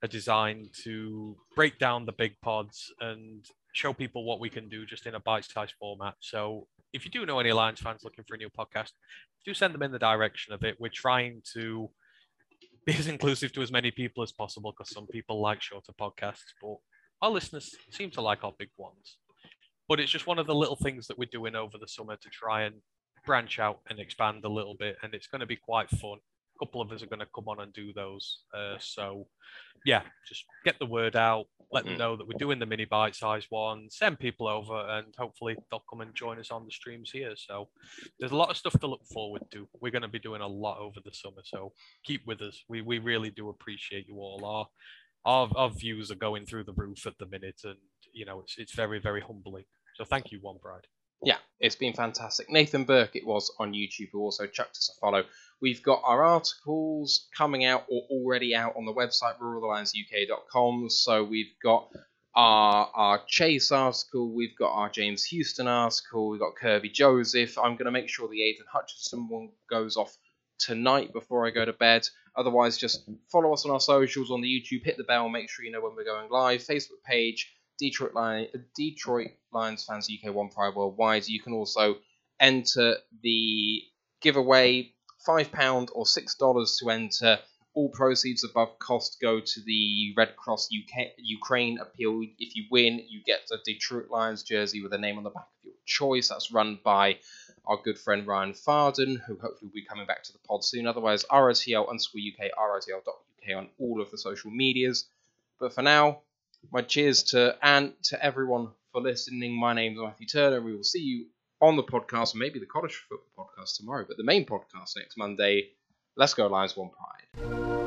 are designed to break down the big pods and show people what we can do just in a bite-sized format. So if you do know any Lions fans looking for a new podcast, do send them in the direction of it. We're trying to be as inclusive to as many people as possible because some people like shorter podcasts, but our listeners seem to like our big ones. But it's just one of the little things that we're doing over the summer to try and branch out and expand a little bit, and it's going to be quite fun. A couple of us are going to come on and do those. Uh, so, yeah, just get the word out, let them Mm. know that we're doing the mini bite size one, send people over, and hopefully they'll come and join us on the streams here. So, there's a lot of stuff to look forward to. We're going to be doing a lot over the summer, so keep with us. We we really do appreciate you all. Our our, our views are going through the roof at the minute, and you know it's it's very very humbling. So thank you, One Bride. Yeah, it's been fantastic. Nathan Burke, it was on YouTube, who also chucked us a follow. We've got our articles coming out or already out on the website, rurallionsuk.com. So we've got our our Chase article, we've got our James Houston article, we've got Kerby Joseph. I'm going to make sure the Aidan Hutchinson one goes off tonight before I go to bed. Otherwise, just follow us on our socials on the YouTube, hit the bell, make sure you know when we're going live. Facebook page, Detroit Lion, Detroit Lions fans UK One Pride Worldwide. You can also enter the giveaway, five pound or six dollars to enter. All proceeds above cost go to the Red Cross UK, Ukraine appeal. If you win, you get a Detroit Lions jersey with a name on the back of your choice. That's run by our good friend Ryan Farden, who hopefully will be coming back to the pod soon. Otherwise, ROTL underscore UK, ROTL.UK on all of the social medias. But for now, my cheers to and to everyone for listening. My name's Matthew Turner. We will see you on the podcast, maybe the Cottage Football podcast tomorrow, but the main podcast next Monday. Let's go Lions One Pride.